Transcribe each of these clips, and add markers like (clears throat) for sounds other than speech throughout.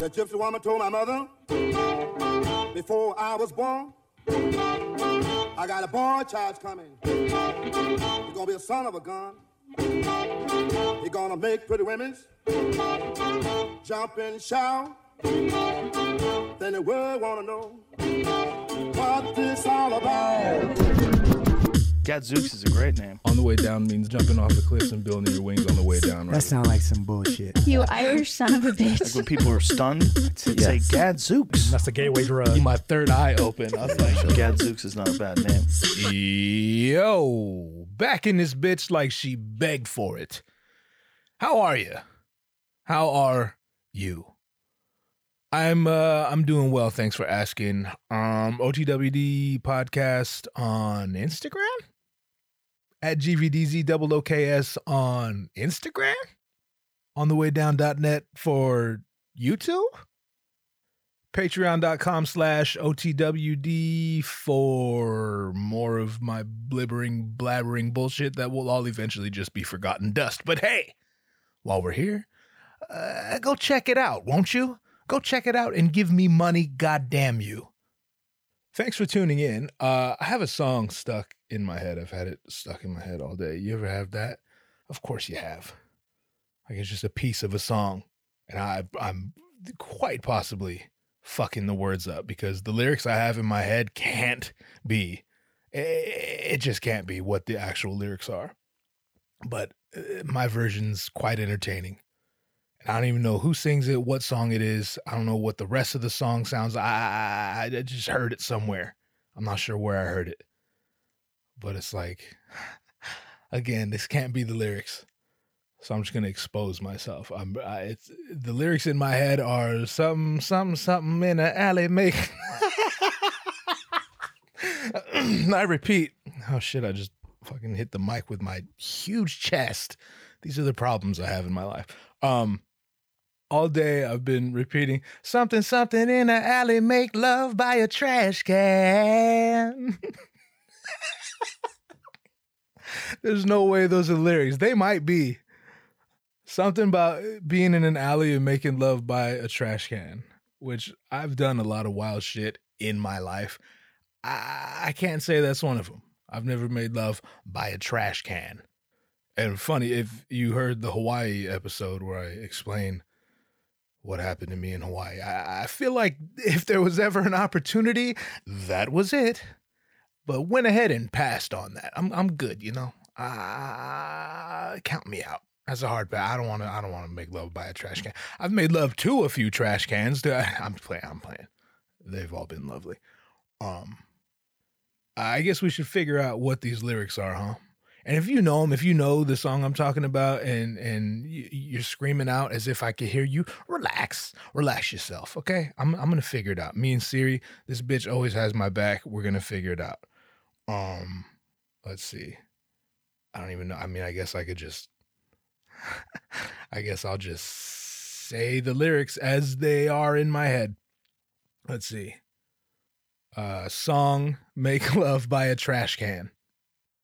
The gypsy woman told my mother before I was born, I got a boy child coming. He's gonna be a son of a gun. He's gonna make pretty women jump and shout. Then the world wanna know what this all about. Gadzooks is a great name. On the way down means jumping off the cliffs and building your wings on the way down. Right? That sounds like some bullshit. You Irish son of a Like bitch. when people are stunned, they'd say Gadzooks. That's a gateway drug. My third eye open. I was like, Gadzooks is not a bad name. Yo, back in this bitch like she begged for it. How are you? How are you? I'm uh I'm doing well, thanks for asking. Um OTWD podcast on Instagram? At GVDZ on Instagram? On the way down.net for YouTube? patreon.com slash otwd for more of my blibbering blabbering bullshit that will all eventually just be forgotten dust but hey while we're here uh, go check it out won't you go check it out and give me money goddamn you thanks for tuning in uh, i have a song stuck in my head i've had it stuck in my head all day you ever have that of course you have like it's just a piece of a song and i i'm quite possibly fucking the words up because the lyrics I have in my head can't be, it just can't be what the actual lyrics are. But uh, my version's quite entertaining. And I don't even know who sings it, what song it is. I don't know what the rest of the song sounds. I, I, I just heard it somewhere. I'm not sure where I heard it. But it's like, (sighs) again, this can't be the lyrics. So I'm just gonna expose myself. I'm. I, it's the lyrics in my head are something, something, something in an alley make. (laughs) I repeat. Oh shit! I just fucking hit the mic with my huge chest. These are the problems I have in my life. Um, all day I've been repeating something, something in an alley make love by a trash can. (laughs) There's no way those are lyrics. They might be. Something about being in an alley and making love by a trash can, which I've done a lot of wild shit in my life. I, can't say that's one of them. I've never made love by a trash can. And funny, if you heard the Hawaii episode where I explain what happened to me in Hawaii, I feel like if there was ever an opportunity, that was it. But went ahead and passed on that. I'm I'm good, you know. Uh, count me out. That's a hard pass. I don't want to. I don't want to make love by a trash can. I've made love to a few trash cans. (laughs) I'm playing. I'm playing. They've all been lovely. Um, I guess we should figure out what these lyrics are, huh? And if you know them, if you know the song I'm talking about, and and you're screaming out as if I could hear you, relax, relax yourself, okay? I'm I'm gonna figure it out. Me and Siri, this bitch always has my back. We're gonna figure it out. Um, let's see. I don't even know. I mean, I guess I could just (laughs) I guess I'll just say the lyrics as they are in my head. Let's see. Uh, song Make (laughs) Love by a Trash Can.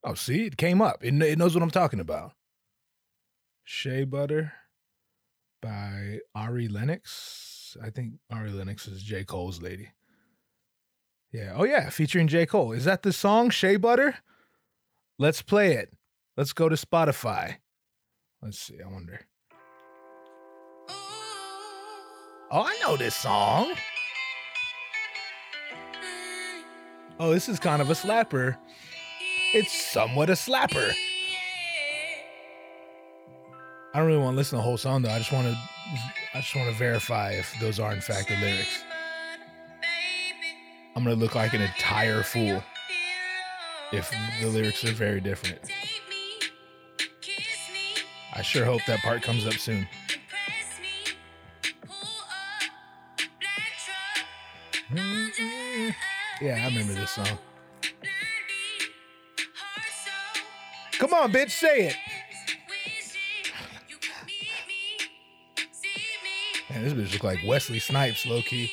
Oh, see, it came up. It, it knows what I'm talking about. Shea Butter by Ari Lennox. I think Ari Lennox is J. Cole's lady. Yeah. Oh, yeah. Featuring J. Cole. Is that the song, Shea Butter? Let's play it. Let's go to Spotify. Let's see. I wonder. Oh, I know this song. Oh, this is kind of a slapper. It's somewhat a slapper. I don't really want to listen to the whole song though. I just want to I just want to verify if those are in fact the lyrics. I'm to look like an entire fool if the lyrics are very different. I sure hope that part comes up soon. Mm-hmm. Yeah, I remember this song. Come on, bitch, say it. Man, this bitch look like Wesley Snipes, low key.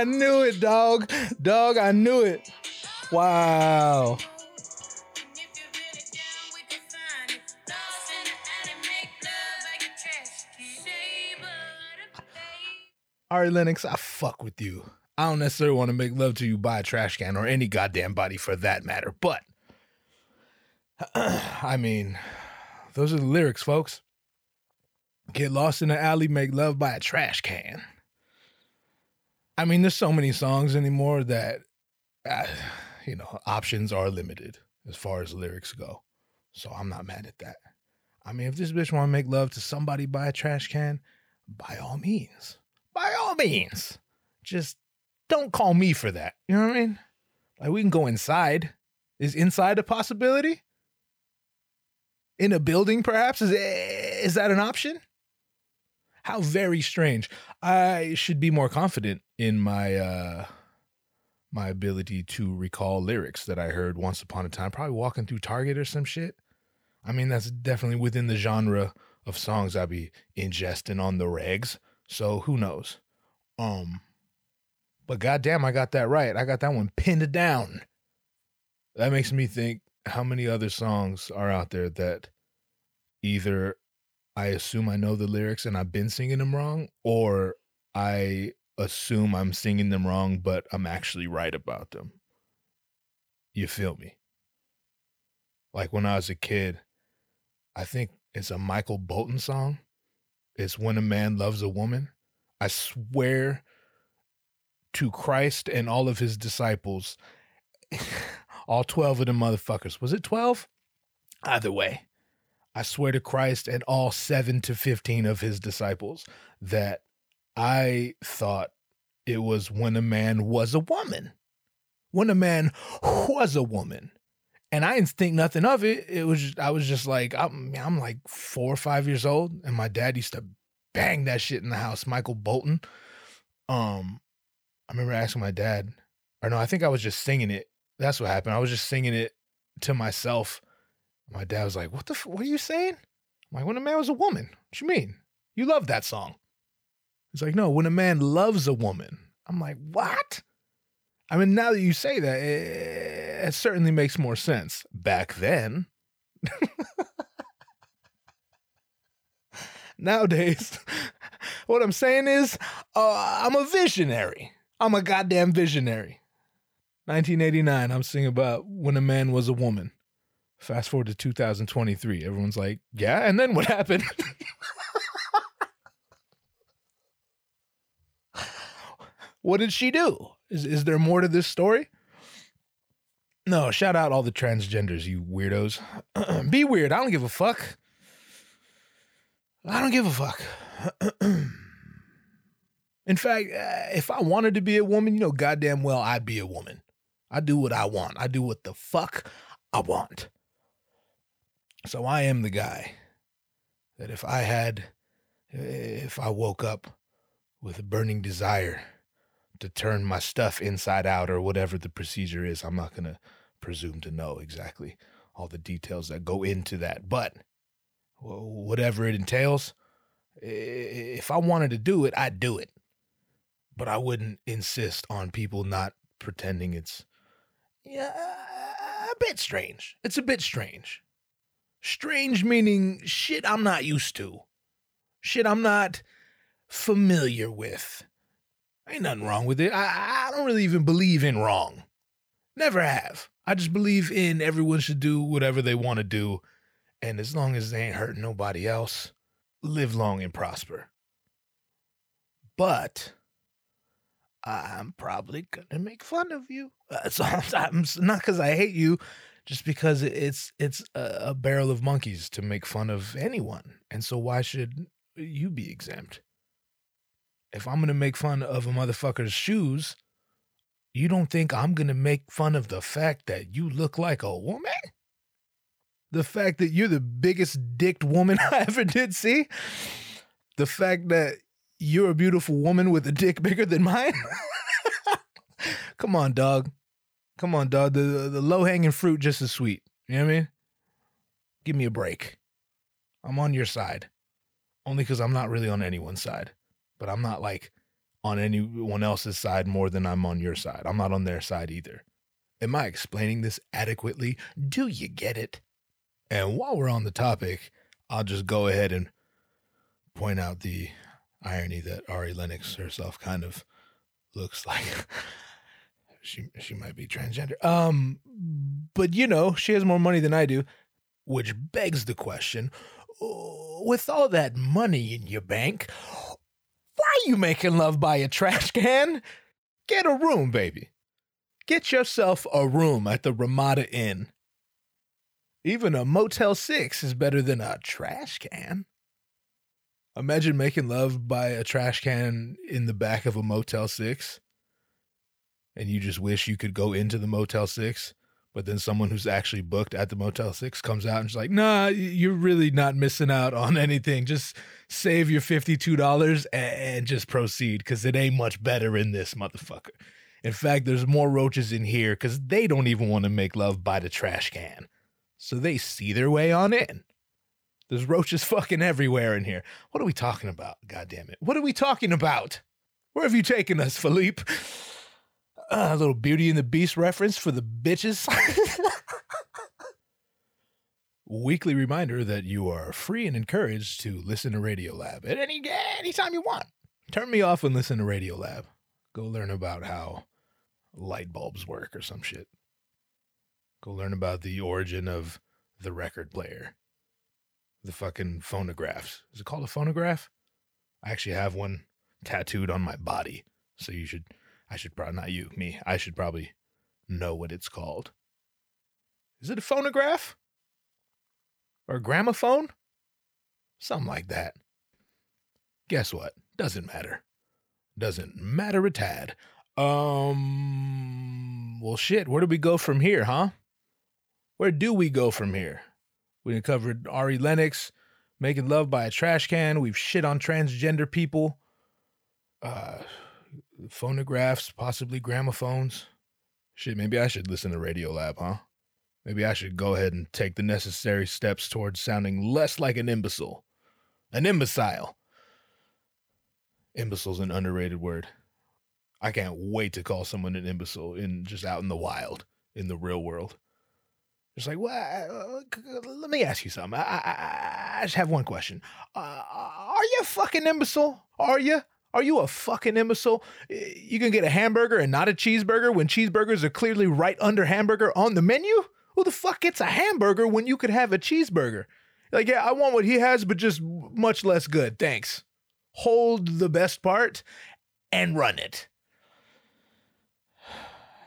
I knew it, dog. Dog, I knew it. Wow. Ari Lennox, I fuck with you. I don't necessarily want to make love to you by a trash can or any goddamn body for that matter, but (clears throat) I mean, those are the lyrics, folks. Get lost in the alley, make love by a trash can. I mean, there's so many songs anymore that, uh, you know, options are limited as far as lyrics go. So I'm not mad at that. I mean, if this bitch want to make love to somebody by a trash can, by all means, by all means, just don't call me for that. You know what I mean? Like we can go inside. Is inside a possibility? In a building, perhaps? Is is that an option? How very strange. I should be more confident in my uh my ability to recall lyrics that I heard once upon a time, probably walking through Target or some shit. I mean, that's definitely within the genre of songs I be ingesting on the regs. So who knows? Um, but goddamn, I got that right. I got that one pinned down. That makes me think how many other songs are out there that either I assume I know the lyrics and I've been singing them wrong, or I assume I'm singing them wrong, but I'm actually right about them. You feel me? Like when I was a kid, I think it's a Michael Bolton song. It's When a Man Loves a Woman. I swear to Christ and all of his disciples, (laughs) all 12 of them motherfuckers. Was it 12? Either way, I swear to Christ and all 7 to 15 of his disciples that I thought it was when a man was a woman. When a man was a woman and I didn't think nothing of it. It was I was just like I'm I'm like four or five years old, and my dad used to bang that shit in the house. Michael Bolton. Um, I remember asking my dad, or no, I think I was just singing it. That's what happened. I was just singing it to myself. My dad was like, "What the? F- what are you saying?" I'm like, "When a man was a woman." What you mean? You love that song? He's like, "No, when a man loves a woman." I'm like, "What?" I mean, now that you say that, it, it certainly makes more sense. Back then, (laughs) nowadays, (laughs) what I'm saying is, uh, I'm a visionary. I'm a goddamn visionary. 1989, I'm singing about when a man was a woman. Fast forward to 2023, everyone's like, yeah, and then what happened? (laughs) what did she do? Is is there more to this story? No, shout out all the transgenders, you weirdos. (clears throat) Be weird. I don't give a fuck. I don't give a fuck. (clears throat) In fact, uh, if I wanted to be a woman, you know, goddamn well, I'd be a woman. I do what I want. I do what the fuck I want. So I am the guy that if I had, if I woke up with a burning desire to turn my stuff inside out or whatever the procedure is. I'm not going to presume to know exactly all the details that go into that, but whatever it entails, if I wanted to do it, I'd do it. But I wouldn't insist on people not pretending it's yeah, a bit strange. It's a bit strange. Strange meaning shit I'm not used to. Shit I'm not familiar with. Ain't nothing wrong with it. I, I don't really even believe in wrong. Never have. I just believe in everyone should do whatever they want to do. And as long as they ain't hurting nobody else, live long and prosper. But I'm probably gonna make fun of you. Uh, sometimes, not because I hate you, just because it's it's a, barrel of monkeys to make fun of anyone. And so why should you be exempt? if I'm gonna make fun of a motherfucker's shoes, you don't think I'm gonna make fun of the fact that you look like a woman? The fact that you're the biggest dicked woman (laughs) I ever did see? The fact that you're a beautiful woman with a dick bigger than mine? (laughs) Come on, dog. Come on, dog. The the low hanging fruit just as sweet. You know what I mean? Give me a break. I'm on your side. Only because I'm not really on anyone's side but I'm not like on anyone else's side more than I'm on your side. I'm not on their side either. Am I explaining this adequately? Do you get it? And while we're on the topic, I'll just go ahead and point out the irony that Ari Lennox herself kind of looks (laughs) like she she might be transgender. Um but you know, she has more money than I do, which begs the question, with all that money in your bank, why are you making love by a trash can? Get a room, baby. Get yourself a room at the Ramada Inn. Even a Motel 6 is better than a trash can. Imagine making love by a trash can in the back of a Motel 6 and you just wish you could go into the Motel 6, but then someone who's actually booked at the Motel 6 comes out and is like, nah, you're really not missing out on anything. Just save your $52 and just proceed because it ain't much better in this motherfucker. In fact, there's more roaches in here because they don't even want to make love by the trash can. So they see their way on in. There's roaches (laughs) fucking everywhere in here. What are we talking about? God damn it. What are we talking about? Where have you taken us, Philippe? Uh, a little Beauty and the Beast reference for the bitches. (laughs) Weekly reminder that you are free and encouraged to listen to Radiolab at any anytime you want. Turn me off and listen to Radiolab. Go learn about how light bulbs work or some shit. Go learn about the origin of the record player. The fucking phonographs. Is it called a phonograph? I actually have one tattooed on my body. So you should I should probably not you, me. I should probably know what it's called. Is it a phonograph? Or a gramophone? Something like that. Guess what? Doesn't matter. Doesn't matter a tad. Um well shit, where do we go from here, huh? Where do we go from here? We covered Ari Lennox, making love by a trash can. We've shit on transgender people. Uh phonographs, possibly gramophones. Shit, maybe I should listen to Radiolab, huh? Maybe I should go ahead and take the necessary steps towards sounding less like an imbecile. An imbecile. Imbecile's an underrated word. I can't wait to call someone an imbecile in just out in the wild, in the real world. It's like, well, uh, let me ask you something. I, I, I just have one question. Uh, are you fucking imbecile? Are you? Are you a fucking imbecile? You can get a hamburger and not a cheeseburger when cheeseburgers are clearly right under hamburger on the menu? Who the fuck gets a hamburger when you could have a cheeseburger? Like, yeah, I want what he has, but just much less good. Thanks. Hold the best part and run it.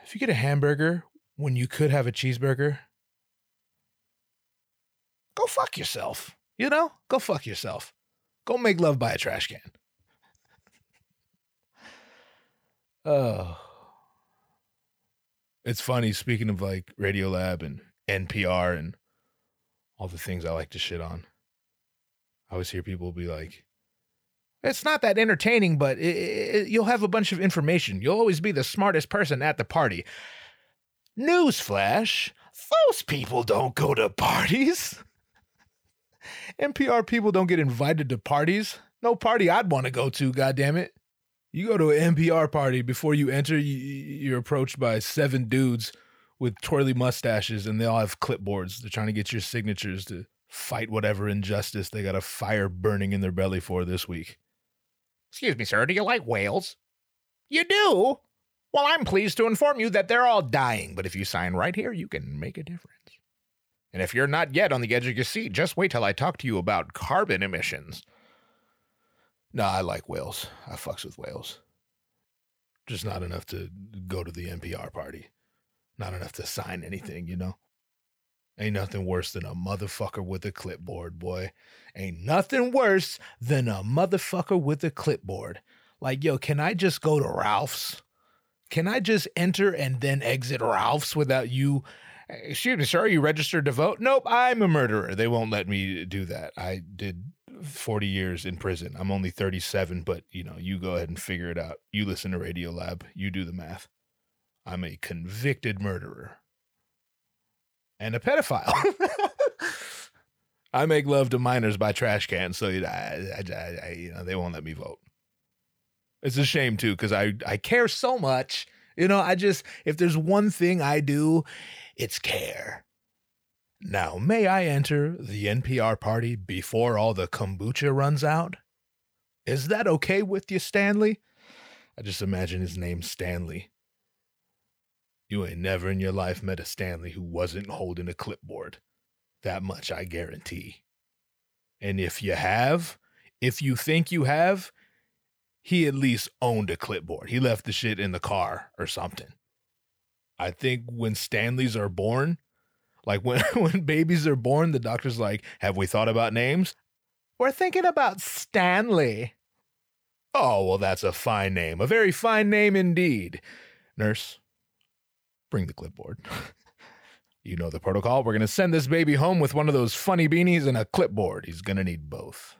If you get a hamburger when you could have a cheeseburger, go fuck yourself. You know? Go fuck yourself. Go make love by a trash can. Oh. It's funny, speaking of like Radiolab and NPR and all the things I like to shit on. I always hear people be like, it's not that entertaining, but it, it, you'll have a bunch of information. You'll always be the smartest person at the party. Newsflash those people don't go to parties. (laughs) NPR people don't get invited to parties. No party I'd want to go to, goddamn it. You go to an NPR party before you enter, you're approached by seven dudes with twirly mustaches, and they all have clipboards. They're trying to get your signatures to fight whatever injustice they got a fire burning in their belly for this week. Excuse me, sir, do you like whales? You do? Well, I'm pleased to inform you that they're all dying, but if you sign right here, you can make a difference. And if you're not yet on the edge of your seat, just wait till I talk to you about carbon emissions. No, I like whales. I fucks with whales. Just not enough to go to the NPR party. Not enough to sign anything, you know? Ain't nothing worse than a motherfucker with a clipboard, boy. Ain't nothing worse than a motherfucker with a clipboard. Like, yo, can I just go to Ralph's? Can I just enter and then exit Ralph's without you? Excuse me, sir, you registered to vote? Nope, I'm a murderer. They won't let me do that. I did 40 years in prison. I'm only 37, but you know, you go ahead and figure it out. You listen to Radiolab, you do the math. I'm a convicted murderer and a pedophile. (laughs) I make love to minors by trash cans, so I, I, I, you know they won't let me vote. It's a shame too, because I I care so much. You know, I just if there's one thing I do, it's care. Now, may I enter the NPR party before all the kombucha runs out? Is that okay with you, Stanley? I just imagine his name Stanley. You ain't never in your life met a Stanley who wasn't holding a clipboard. That much I guarantee. And if you have, if you think you have, he at least owned a clipboard. He left the shit in the car or something. I think when Stanleys are born, like when, (laughs) when babies are born, the doctor's like, Have we thought about names? We're thinking about Stanley. Oh, well, that's a fine name. A very fine name indeed. Nurse, bring the clipboard. (laughs) you know the protocol. We're going to send this baby home with one of those funny beanies and a clipboard. He's going to need both.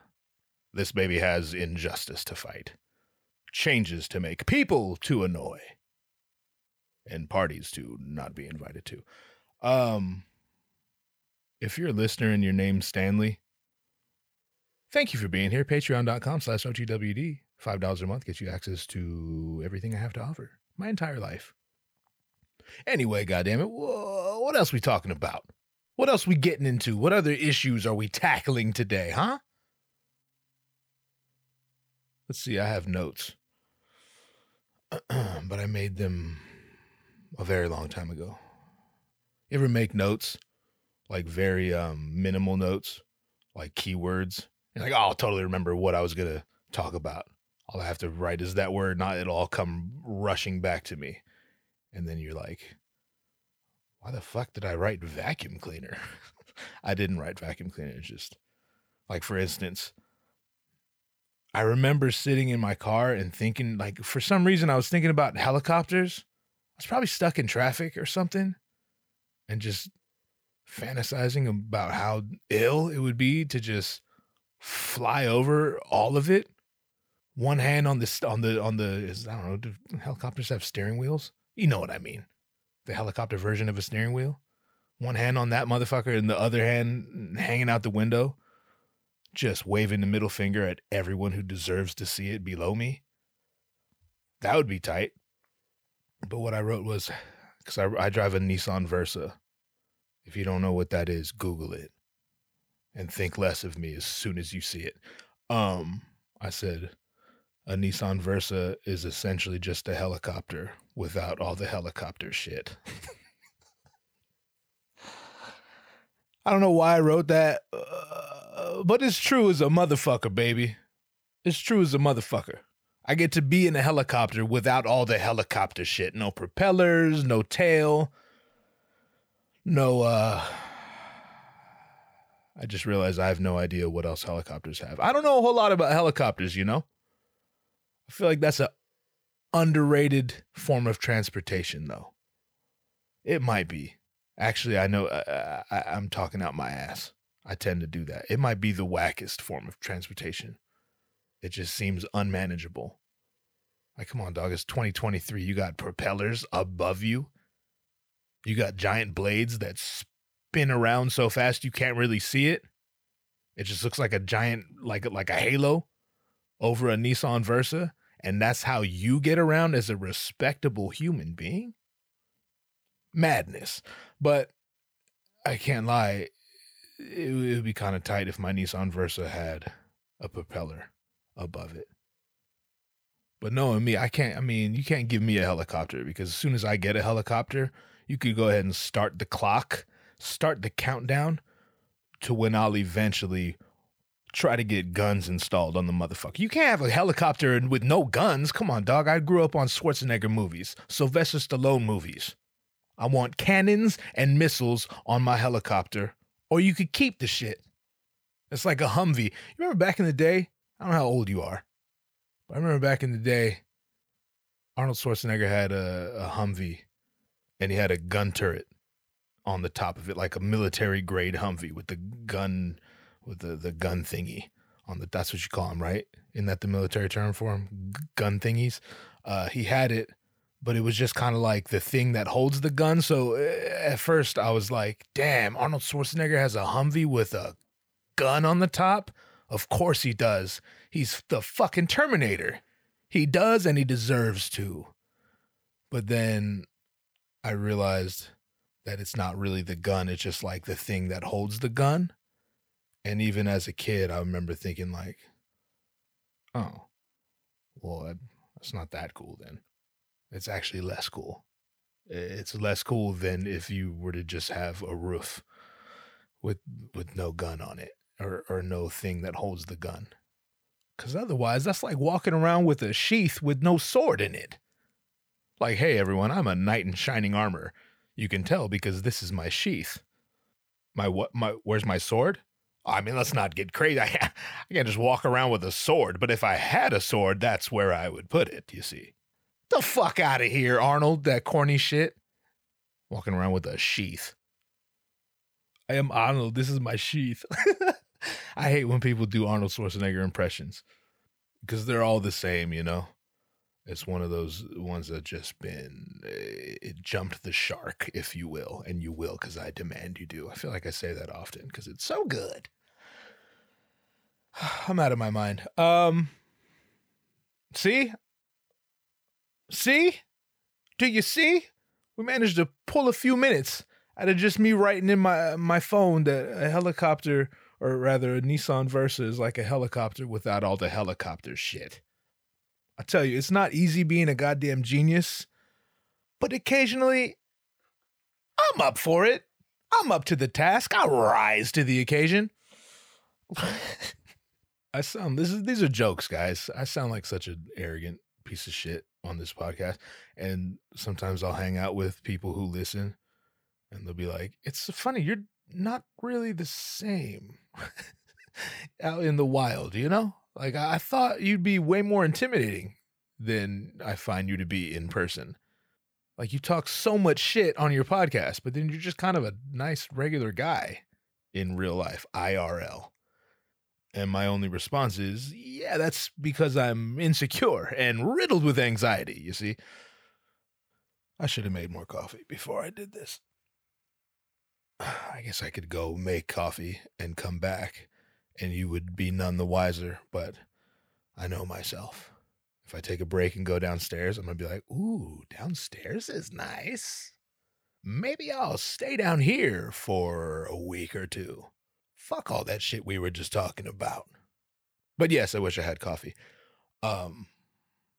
This baby has injustice to fight, changes to make, people to annoy, and parties to not be invited to. Um, if you're a listener and your name's Stanley, thank you for being here. Patreon.com slash OTWD. $5 a month gets you access to everything I have to offer. My entire life. Anyway, goddamn it, what else we talking about? What else we getting into? What other issues are we tackling today, huh? Let's see, I have notes. (clears throat) but I made them a very long time ago. You ever make notes? Like very um minimal notes, like keywords? You're like, oh, I'll totally remember what I was gonna talk about. All I have to write is that word, not it'll all come rushing back to me. And then you're like, why the fuck did I write vacuum cleaner? (laughs) I didn't write vacuum cleaner. It's just like, for instance, I remember sitting in my car and thinking, like, for some reason, I was thinking about helicopters. I was probably stuck in traffic or something and just fantasizing about how ill it would be to just fly over all of it. One hand on the on the on the is I don't know. Do helicopters have steering wheels? You know what I mean. The helicopter version of a steering wheel. One hand on that motherfucker and the other hand hanging out the window, just waving the middle finger at everyone who deserves to see it below me. That would be tight. But what I wrote was because I, I drive a Nissan Versa. If you don't know what that is, Google it and think less of me as soon as you see it. Um, I said, a Nissan Versa is essentially just a helicopter without all the helicopter shit. I don't know why I wrote that, uh, but it's true as a motherfucker, baby. It's true as a motherfucker. I get to be in a helicopter without all the helicopter shit. No propellers, no tail, no, uh, I just realized I have no idea what else helicopters have. I don't know a whole lot about helicopters, you know? I feel like that's a underrated form of transportation, though. It might be. Actually, I know uh, I, I'm talking out my ass. I tend to do that. It might be the wackest form of transportation. It just seems unmanageable. Like, come on, dog. It's 2023. You got propellers above you. You got giant blades that spin around so fast you can't really see it. It just looks like a giant, like like a halo over a Nissan Versa, and that's how you get around as a respectable human being? Madness. But I can't lie, it, would be kind of tight if my Nissan Versa had a propeller above it. But knowing me, I can't, I mean, you can't give me a helicopter because as soon as I get a helicopter, you could go ahead and start the clock, start the countdown to when I'll eventually try to get guns installed on the motherfucker. You can't have a helicopter with no guns. Come on, dog. I grew up on Schwarzenegger movies, Sylvester Stallone movies. I want cannons and missiles on my helicopter, or you could keep the shit. It's like a Humvee. You remember back in the day? I don't know how old you are, but I remember back in the day, Arnold Schwarzenegger had a, a Humvee, and he had a gun turret on the top of it, like a military grade Humvee with the gun with the the gun thingy on the that's what you call them, right? Isn't that the military term for them? G- gun thingies. Uh, he had it, but it was just kind of like the thing that holds the gun. So uh, at first I was like, "Damn, Arnold Schwarzenegger has a Humvee with a gun on the top." Of course he does. He's the fucking Terminator. He does and he deserves to. But then I realized that it's not really the gun, it's just like the thing that holds the gun. And even as a kid, I remember thinking like, "Oh, well, that's not that cool then. It's actually less cool. It's less cool than if you were to just have a roof with with no gun on it or or no thing that holds the gun. Cuz otherwise that's like walking around with a sheath with no sword in it. Like, "Hey everyone, I'm a knight in shining armor. You can tell because this is my sheath. My what my where's my sword? I mean, let's not get crazy. I, (laughs) I can't just walk around with a sword, but if I had a sword, that's where I would put it, you see. The fuck out of here, Arnold, that corny shit. Walking around with a sheath. I am Arnold. This is my sheath. (laughs) I hate when people do Arnold Schwarzenegger impressions because they're all the same, you know? It's one of those ones that just been, eh, it jumped the shark, if you will, and you will because I demand you do. I feel like I say that often because it's so good. (sighs) I'm out of my mind. Um, see, see, do you see? We managed to pull a few minutes out of just me writing in my my phone that a helicopter, or rather a Nissan Versa, is like a helicopter without all the helicopter shit. I tell you, it's not easy being a goddamn genius, but occasionally, I'm up for it. I'm up to the task. I rise to the occasion. I sound this is these are jokes, guys. I sound like such an arrogant piece of shit on this podcast. And sometimes I'll hang out with people who listen and they'll be like, It's funny, you're not really the same (laughs) out in the wild, you know? Like I thought you'd be way more intimidating than I find you to be in person. Like you talk so much shit on your podcast, but then you're just kind of a nice regular guy in real life, IRL. And my only response is, yeah, that's because I'm insecure and riddled with anxiety, you see. I should have made more coffee before I did this. (sighs) I guess I could go make coffee and come back and you would be none the wiser, but I know myself. If I take a break and go downstairs, I'm to be like, ooh, downstairs is nice. Maybe I'll stay down here for a week or two. Fuck all that shit we were just talking about. But yes, I wish I had coffee. Um,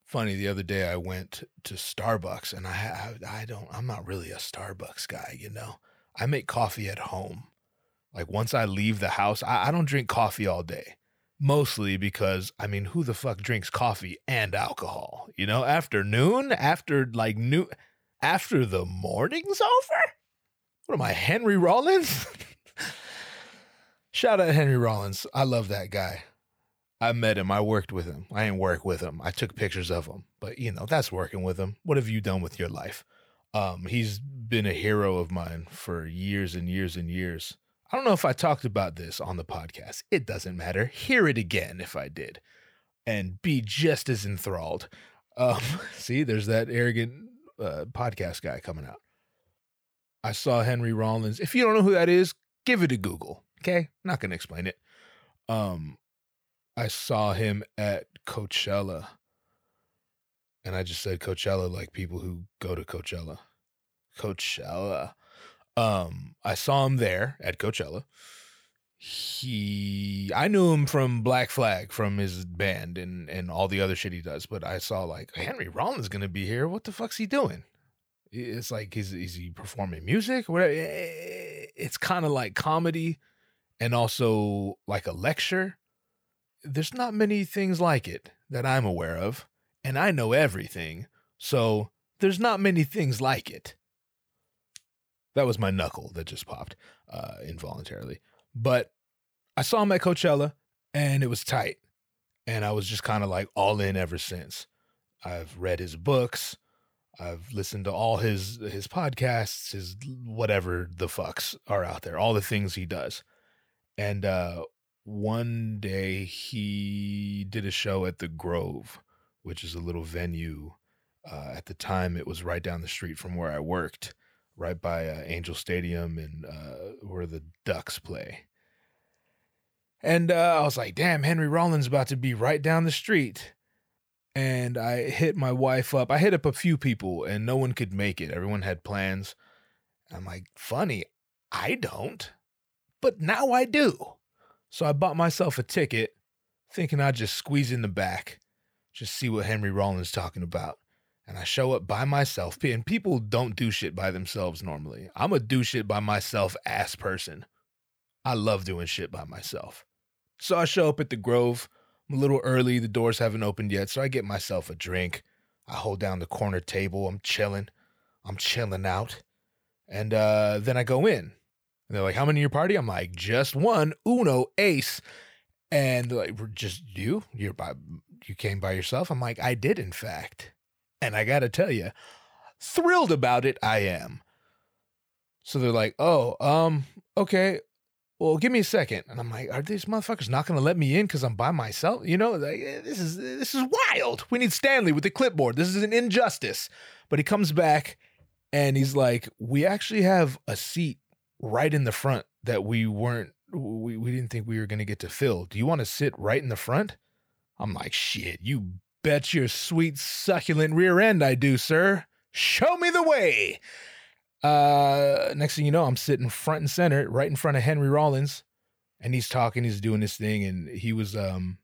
funny, the other day I went to Starbucks and I, I, I don't, I'm not really a Starbucks guy, you know. I make coffee at home. Like once I leave the house, I, I don't drink coffee all day. Mostly because, I mean, who the fuck drinks coffee and alcohol? You know, after noon, after like noon, after the morning's over? What am I, Henry Rollins? (laughs) Shout out Henry Rollins. I love that guy. I met him. I worked with him. I didn't work with him. I took pictures of him. But you know, that's working with him. What have you done with your life? Um, he's been a hero of mine for years and years and years. I don't know if I talked about this on the podcast. It doesn't matter. Hear it again if I did, and be just as enthralled. Um, (laughs) see, there's that arrogant uh, podcast guy coming out. I saw Henry Rollins. If you don't know who that is, give it a Google. Okay, not gonna explain it. Um, I saw him at Coachella, and I just said Coachella like people who go to Coachella. Coachella. Um, I saw him there at Coachella. He, I knew him from Black Flag, from his band and and all the other shit he does. But I saw like Henry Rollins gonna be here. What the fuck's he doing? It's like is is he performing music? What? It's kind of like comedy, and also like a lecture. There's not many things like it that I'm aware of, and I know everything. So there's not many things like it. That was my knuckle that just popped uh, involuntarily. But I saw him at Coachella and it was tight. And I was just kind of like all in ever since. I've read his books. I've listened to all his his podcasts, his whatever the fucks are out there, all the things he does. And uh one day he did a show at the Grove, which is a little venue. Uh, at the time, it was right down the street from where I worked right by uh, Angel Stadium and uh, where the Ducks play. And uh, I was like, damn, Henry Rollins about to be right down the street. and I hit my wife up. I hit up a few people and no one could make it. Everyone had plans. I'm like, funny, I don't, but now I do. So I bought myself a ticket, thinking I'd just squeeze in the back, just see what Henry Rollins talking about. And I show up by myself, and people don't do shit by themselves normally. I'm a do shit by myself ass person. I love doing shit by myself. So I show up at the Grove. I'm a little early. The doors haven't opened yet. So I get myself a drink. I hold down the corner table. I'm chilling. I'm chilling out. And uh, then I go in. And they're like, How many in your party? I'm like, Just one. Uno, ace. And they're like, Just you? You're by, you came by yourself? I'm like, I did, in fact. And I got to tell you, thrilled about it, I am. So they're like, Oh, um, okay well, give me a second. And I'm like, are these motherfuckers not going to let me in because I'm by myself? You know, like, eh, this is this is wild. We need Stanley with the clipboard. This is an injustice. But he comes back and he's like, we actually have a seat right in the front that we weren't, we, we didn't think we were going to get to fill. Do you want to sit right in the front? I'm like, shit, you bet your sweet succulent rear end I do, sir. Show me the way. Uh, next thing you know, I'm sitting front and center, right in front of Henry Rollins, and he's talking, he's doing this thing, and he was um,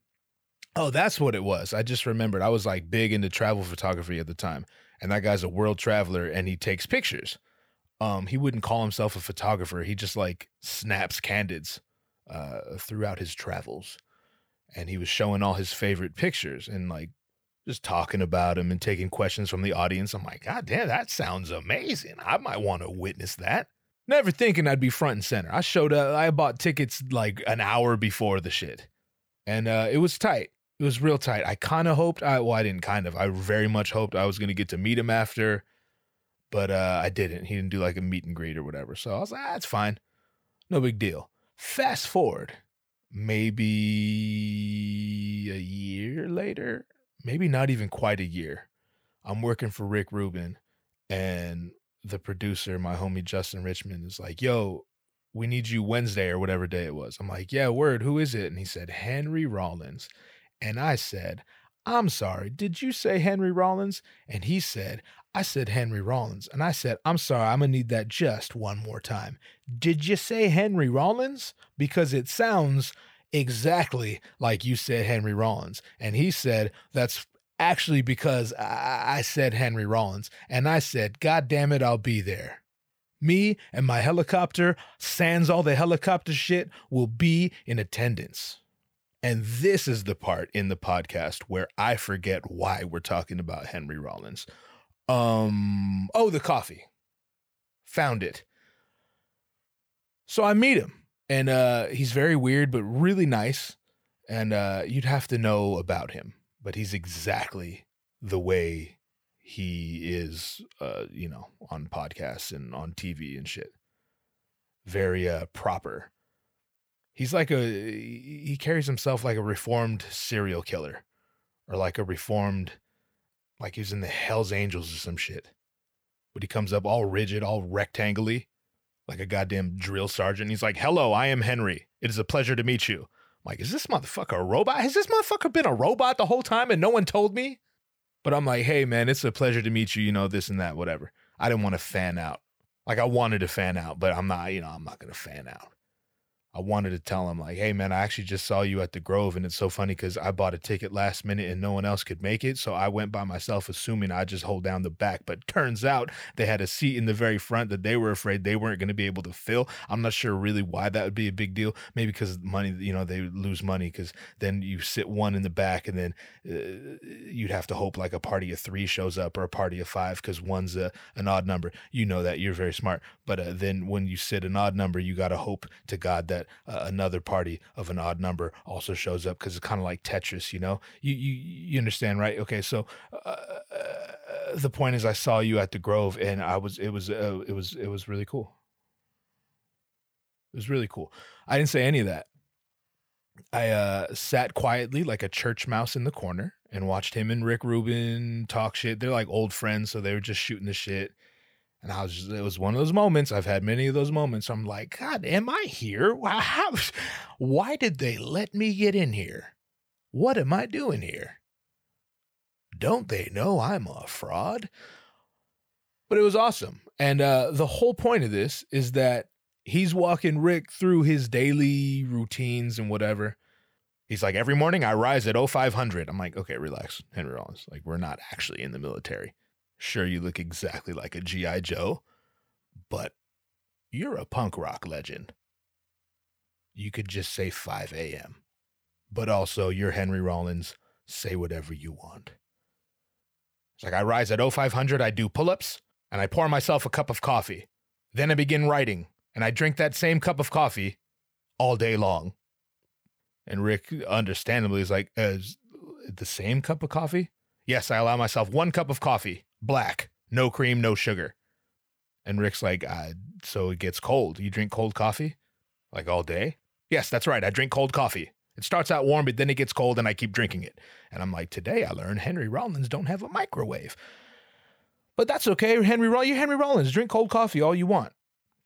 oh, that's what it was. I just remembered. I was like big into travel photography at the time, and that guy's a world traveler, and he takes pictures. Um, he wouldn't call himself a photographer. He just like snaps candids uh, throughout his travels, and he was showing all his favorite pictures and like just talking about him and taking questions from the audience. I'm like, God damn, that sounds amazing. I might want to witness that. Never thinking I'd be front and center. I showed up, I bought tickets like an hour before the shit. And uh, it was tight. It was real tight. I kind of hoped, I, well, I didn't kind of, I very much hoped I was going to get to meet him after, but uh, I didn't. He didn't do like a meet and greet or whatever. So I was like, ah, it's fine. No big deal. Fast forward, maybe a year later, maybe not even quite a year. I'm working for Rick Rubin, and the producer, my homie Justin Richmond, is like, "Yo, we need you Wednesday or whatever day it was." I'm like, "Yeah, word. Who is it?" And he said, "Henry Rollins," and I said. I'm sorry, did you say Henry Rollins? And he said, I said Henry Rollins. And I said, I'm sorry, I'm going to need that just one more time. Did you say Henry Rollins? Because it sounds exactly like you said Henry Rollins. And he said, That's actually because I, I said Henry Rollins. And I said, God damn it, I'll be there. Me and my helicopter, sans all the helicopter shit, will be in attendance. And this is the part in the podcast where I forget why we're talking about Henry Rollins. Um, oh, the coffee. Found it. So I meet him and uh, he's very weird but really nice. And uh, you'd have to know about him but he's exactly the way he is uh, you know on podcasts and on tv and shit. Very uh, proper. He's like a he carries himself like a reformed serial killer or like a reformed like he's in the hells angels or some shit. But he comes up all rigid all rectangly like a goddamn drill sergeant. He's like, Hello, I am Henry. It is a pleasure to meet you. I'm like, is this motherfucker a robot? Has this motherfucker been a robot the whole time and no one told me? But I'm like, hey man, it's a pleasure to meet you, you know, this and that, whatever. I didn't want to fan out. Like I wanted to fan out, but I'm not, you know, I'm not gonna fan out. I wanted to tell him like, "Hey man, I actually just saw you at the Grove and it's so funny cuz I bought a ticket last minute and no one else could make it, so I went by myself assuming I just hold down the back, but turns out they had a seat in the very front that they were afraid they weren't going to be able to fill. I'm not sure really why that would be a big deal. Maybe cuz money, you know, they lose money cuz then you sit one in the back and then uh, you'd have to hope like a party of 3 shows up or a party of 5 cuz one's a, an odd number. You know that, you're very smart. But uh, then when you sit an odd number, you got to hope to God that that uh, another party of an odd number also shows up because it's kind of like Tetris, you know. You you you understand, right? Okay, so uh, uh, the point is, I saw you at the Grove, and I was it was uh, it was it was really cool. It was really cool. I didn't say any of that. I uh, sat quietly like a church mouse in the corner and watched him and Rick Rubin talk shit. They're like old friends, so they were just shooting the shit. And I was just, it was one of those moments. I've had many of those moments. I'm like, God, am I here? (laughs) How, why did they let me get in here? What am I doing here? don't they know I'm a fraud? But it was awesome. And uh, the whole point of this is that he's walking Rick through his daily routines and whatever. He's like, every morning I rise at 0500. I'm like, okay, relax, Henry Rollins. Like, we're not actually in the military. Sure, you look exactly like a G.I. Joe, but you're a punk rock legend. You could just say 5 a.m. But also, you're Henry Rollins. Say whatever you want. It's like I rise at 0500, I do pull ups, and I pour myself a cup of coffee. Then I begin writing, and I drink that same cup of coffee all day long. And Rick, understandably, is like, uh, the same cup of coffee? Yes, I allow myself one cup of coffee, black, no cream, no sugar. And Rick's like, uh, so it gets cold. You drink cold coffee? Like all day? Yes, that's right. I drink cold coffee. It starts out warm, but then it gets cold and I keep drinking it. And I'm like, today I learned Henry Rollins don't have a microwave. But that's okay, Henry Rollins. You Henry Rollins, drink cold coffee all you want.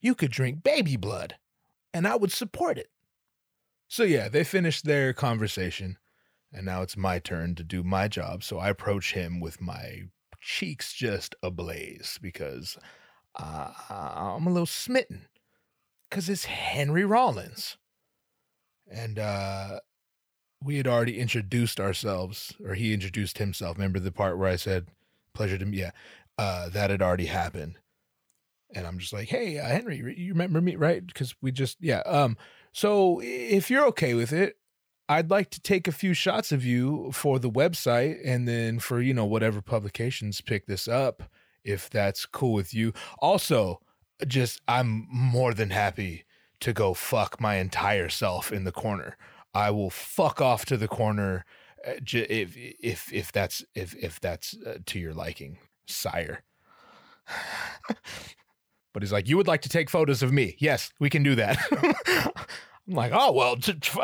You could drink baby blood, and I would support it. So yeah, they finished their conversation, and now it's my turn to do my job. So I approach him with my cheeks just ablaze because uh, I'm a little smitten because it's Henry Rollins. And uh, we had already introduced ourselves, or he introduced himself. Remember the part where I said, pleasure to me? Yeah, uh, that had already happened. And I'm just like, hey, uh, Henry, you remember me, right? Because we just, yeah. Um, so if you're okay with it, I'd like to take a few shots of you for the website and then for, you know, whatever publications pick this up, if that's cool with you. Also, just I'm more than happy to go fuck my entire self in the corner. I will fuck off to the corner uh, if if if that's if if that's uh, to your liking, sire. (sighs) but he's like, you would like to take photos of me? Yes, we can do that. (laughs) I'm like, oh well, t- t-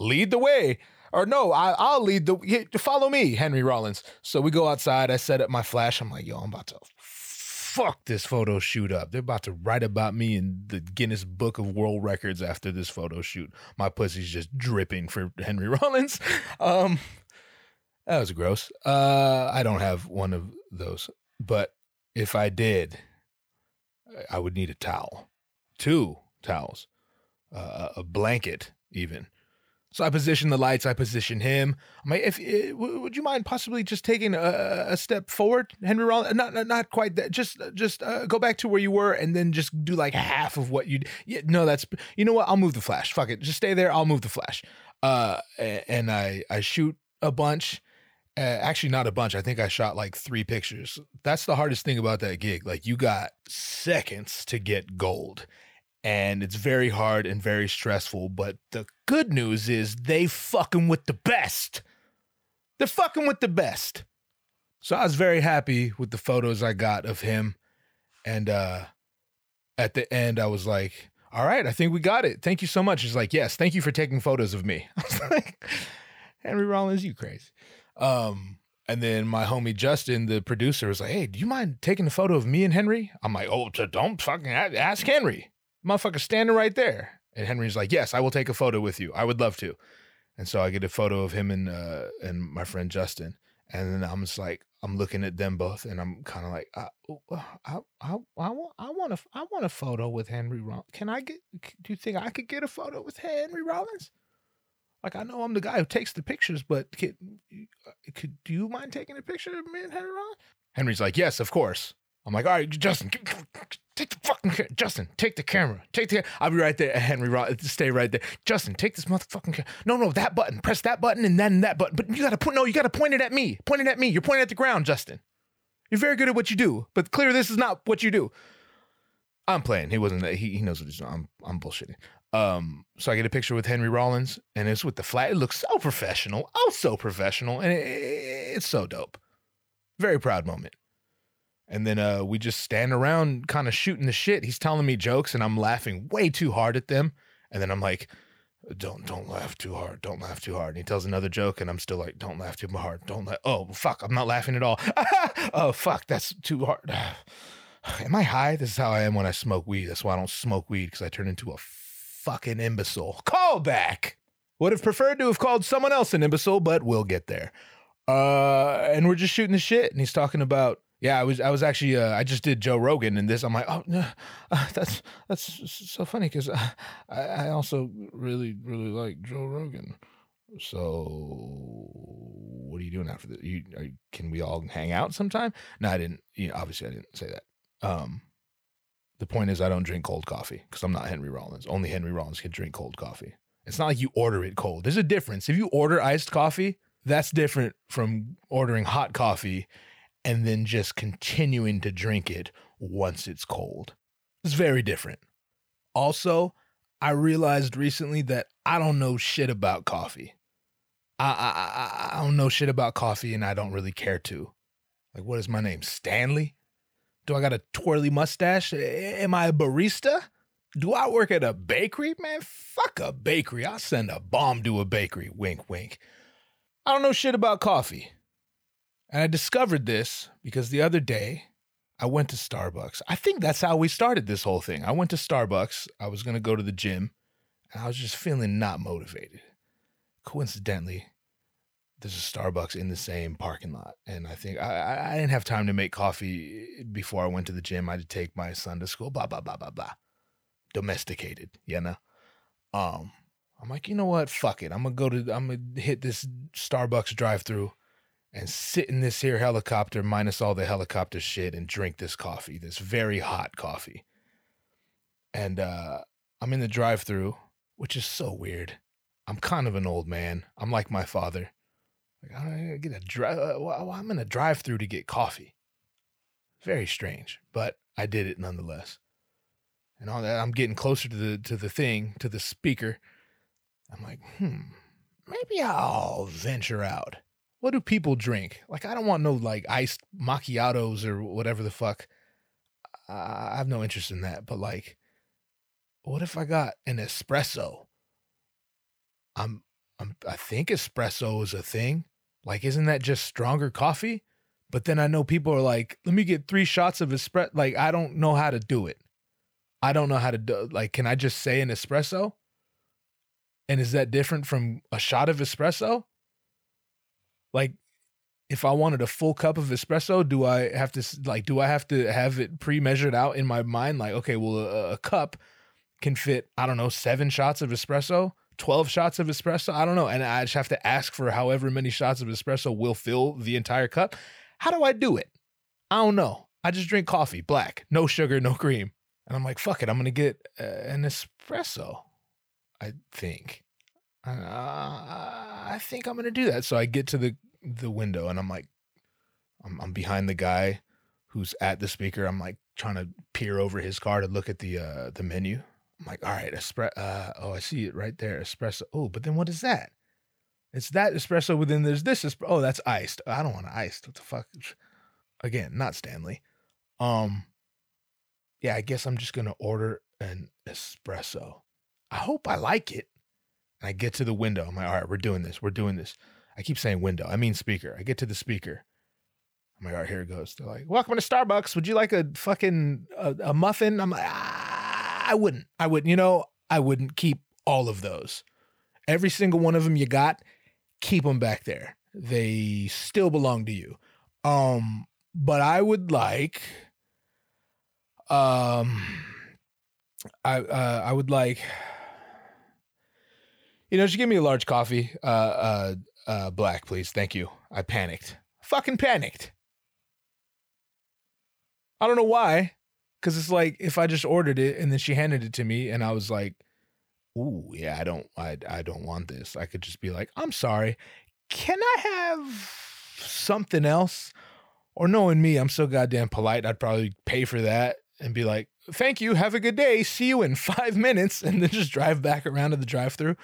lead the way. Or no, I, will lead the. Follow me, Henry Rollins. So we go outside. I set up my flash. I'm like, yo, I'm about to fuck this photo shoot up. They're about to write about me in the Guinness Book of World Records after this photo shoot. My pussy's just dripping for Henry (laughs) Rollins. Um, that was gross. Uh, I don't have one of those, but if I did, I would need a towel, two towels, uh, a blanket, even. So I position the lights. I position him. I'm like, if uh, would you mind possibly just taking a, a step forward, Henry Rollins? Not, not, not quite that. Just, just uh, go back to where you were, and then just do like half of what you. Yeah, no, that's. You know what? I'll move the flash. Fuck it. Just stay there. I'll move the flash. Uh, and I, I shoot a bunch. Uh, actually, not a bunch. I think I shot like three pictures. That's the hardest thing about that gig. Like, you got seconds to get gold and it's very hard and very stressful. But the good news is they fucking with the best. They're fucking with the best. So I was very happy with the photos I got of him. And uh at the end I was like, all right, I think we got it. Thank you so much. He's like, yes, thank you for taking photos of me. (laughs) I was like, Henry Rollins, you crazy. Um, and then my homie Justin, the producer, was like, hey, do you mind taking a photo of me and Henry? I'm like, oh, don't fucking ask Henry motherfucker standing right there. And Henry's like, yes, I will take a photo with you. I would love to. And so I get a photo of him and uh, and my friend Justin. And then I'm just like, I'm looking at them both, and I'm kind of like, I, I, I, I, want, I want a, I want a photo with Henry Rollins. Can I get? Do you think I could get a photo with Henry Rollins? Like I know I'm the guy who takes the pictures, but could, could do you mind taking a picture of me and Henry Rollins? Henry's like, yes, of course. I'm like, all right, Justin, take the fucking Justin, take the camera, take the. I'll be right there, (laughs) Henry. Stay right there, Justin. Take this motherfucking. Ca- no, no, that button. Press that button and then that button. But you gotta put. No, you gotta point it at me. Point it at me. You're pointing at the ground, Justin. You're very good at what you do, but clearly this is not what you do. I'm playing. He wasn't. He he knows what he's doing. I'm I'm bullshitting. Um, so I get a picture with Henry Rollins, and it's with the flat. It looks so professional. Oh, so professional, and it, it's so dope. Very proud moment. And then uh, we just stand around kind of shooting the shit. He's telling me jokes and I'm laughing way too hard at them. And then I'm like, don't don't laugh too hard. Don't laugh too hard. And he tells another joke and I'm still like, don't laugh too hard. Don't laugh. Oh, fuck. I'm not laughing at all. (laughs) oh, fuck. That's too hard. (sighs) am I high? This is how I am when I smoke weed. That's why I don't smoke weed because I turn into a fucking imbecile. Call back. Would have preferred to have called someone else an imbecile, but we'll get there. Uh, and we're just shooting the shit, and he's talking about. Yeah, I was I was actually uh, I just did Joe Rogan and this I'm like oh no (laughs) uh, that's that's so funny because I, I also really really like Joe Rogan so what are you doing after this? You, are, can we all hang out sometime? No, I didn't. You know, obviously, I didn't say that. Um, the point is, I don't drink cold coffee because I'm not Henry Rollins. Only Henry Rollins can drink cold coffee. It's not like you order it cold. There's a difference. If you order iced coffee, that's different from ordering hot coffee and then just continuing to drink it once it's cold. It's very different. Also, I realized recently that I don't know shit about coffee. I, I, I don't know shit about coffee and I don't really care to. Like, what is my name? Stanley? Do I got a twirly mustache? Am I a barista? Do I work at a bakery? Man, fuck a bakery. I'll send a bomb to a bakery. Wink, wink. I don't know shit about coffee. And I discovered this because the other day I went to Starbucks. I think that's how we started this whole thing. I went to Starbucks. I was going to go to the gym and I was just feeling not motivated coincidentally, there's a Starbucks in the same parking lot. And I think I, I didn't have time to make coffee before I went to the gym. I had to take my son to school, blah, blah, blah, blah, blah. Domesticated, you know? Um, I'm like, you know what? Fuck it. I'm gonna go to I'm gonna hit this Starbucks drive through and sit in this here helicopter minus all the helicopter shit and drink this coffee, this very hot coffee. And uh I'm in the drive through, which is so weird. I'm kind of an old man. I'm like my father. Like I get a drive. Uh, I'm in a drive-through to get coffee. Very strange, but I did it nonetheless. And all that, I'm getting closer to the to the thing, to the speaker. I'm like, hmm, maybe I'll venture out. What do people drink? Like, I don't want no like iced macchiatos or whatever the fuck. I have no interest in that. But like, what if I got an espresso? I'm, I'm I think espresso is a thing. Like, isn't that just stronger coffee? But then I know people are like, let me get three shots of espresso. Like, I don't know how to do it. I don't know how to do like, can I just say an espresso? And is that different from a shot of espresso? Like, if I wanted a full cup of espresso, do I have to like do I have to have it pre-measured out in my mind? Like, okay, well, a, a cup can fit I don't know seven shots of espresso. 12 shots of espresso. I don't know. And I just have to ask for however many shots of espresso will fill the entire cup. How do I do it? I don't know. I just drink coffee, black, no sugar, no cream. And I'm like, fuck it. I'm going to get uh, an espresso, I think. Uh, I think I'm to do that. So I get to the, the window and I'm like, I'm, I'm behind the guy who's at the speaker. I'm like trying to peer over his car to look at the uh, the menu. I'm like, all right, espresso. Uh, oh, I see it right there, espresso. Oh, but then what is that? It's that espresso. Within there's this. Espresso. Oh, that's iced. I don't want iced. What the fuck? Again, not Stanley. Um, yeah, I guess I'm just gonna order an espresso. I hope I like it. And I get to the window. I'm like, all right, we're doing this. We're doing this. I keep saying window. I mean speaker. I get to the speaker. I'm like, all right, here it goes. They're like, welcome to Starbucks. Would you like a fucking a, a muffin? I'm like, ah I wouldn't. I wouldn't. You know, I wouldn't keep all of those. Every single one of them you got, keep them back there. They still belong to you. Um, but I would like, um, I uh, I would like, you know, just give me a large coffee, uh, uh, uh, black, please. Thank you. I panicked. Fucking panicked. I don't know why. Cause it's like if I just ordered it and then she handed it to me and I was like, "Ooh, yeah, I don't, I, I don't want this." I could just be like, "I'm sorry, can I have something else?" Or knowing me, I'm so goddamn polite. I'd probably pay for that and be like, "Thank you, have a good day, see you in (laughs) five minutes," and then just drive back around to the drive-through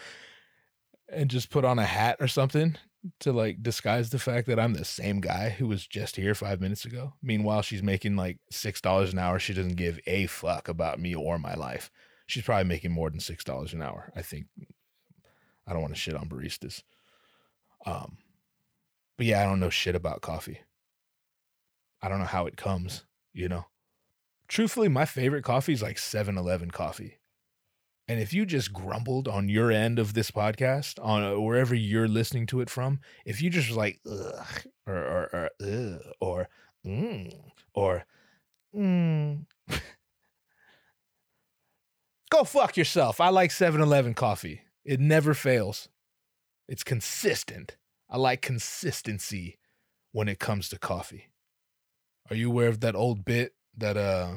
and just put on a hat or something to like disguise the fact that I'm the same guy who was just here five minutes ago. Meanwhile, she's making like six dollars an hour. She doesn't give a fuck about me or my life. She's probably making more than six dollars an hour. I think. I don't want to shit on baristas. Um, but yeah, I don't know shit about coffee. I don't know how it comes. You know, truthfully, my favorite coffee is like 7-Eleven coffee. And if you just grumbled on your end of this podcast, on uh, wherever you're listening to it from, if you just like, ugh, or, or, or, ugh, or, mm, or, mm, (laughs) go fuck yourself. I like 7 Eleven coffee, it never fails. It's consistent. I like consistency when it comes to coffee. Are you aware of that old bit that uh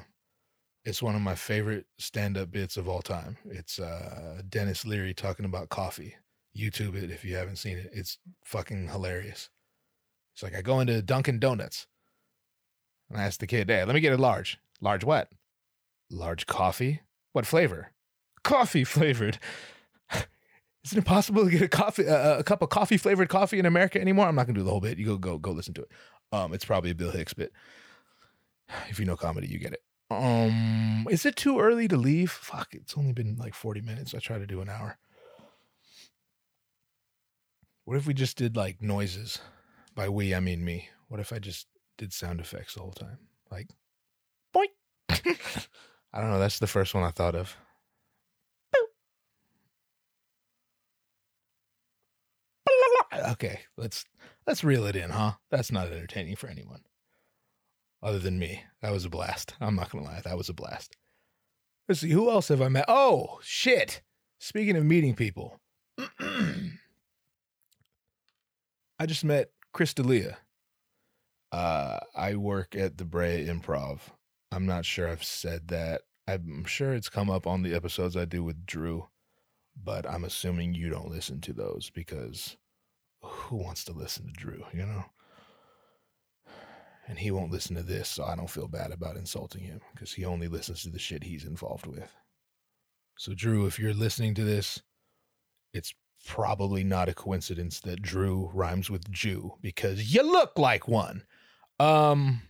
it's one of my favorite stand-up bits of all time. It's uh Denis Leary talking about coffee. YouTube it if you haven't seen it. It's fucking hilarious. It's like I go into Dunkin' Donuts and I ask the kid, "Hey, let me get a large. Large what? Large coffee? What flavor? Coffee flavored." (laughs) Isn't it possible to get a coffee, uh, a cup of coffee flavored coffee in America anymore? I'm not gonna do the whole bit. You go, go, go listen to it. Um, it's probably a Bill Hicks bit. (sighs) If you know comedy, you get it. Um, is it too early to leave? Fuck, it's only been like 40 minutes. I try to do an hour. What if we just did like noises? By we, I mean me. What if I just did sound effects the whole time? Like, boy. (laughs) I don't know. That's the first one I thought of. (laughs) Okay, let's let's reel it in, huh? That's not entertaining for anyone other than me. That was a blast. I'm not gonna lie, that was a blast. Let's see, who else have I met? Oh shit! Speaking of meeting people, (clears throat) I just met Chris D'Elia. Uh, I work at the Brea Improv. I'm not sure I've said that. I'm sure it's come up on the episodes I do with Drew, but I'm assuming you don't listen to those because who wants to listen to Drew, you know? And he won't listen to this, so I don't feel bad about insulting him because he only listens to the shit he's involved with. So, Drew, if you're listening to this, it's probably not a coincidence that Drew rhymes with Jew because you look like one. Um,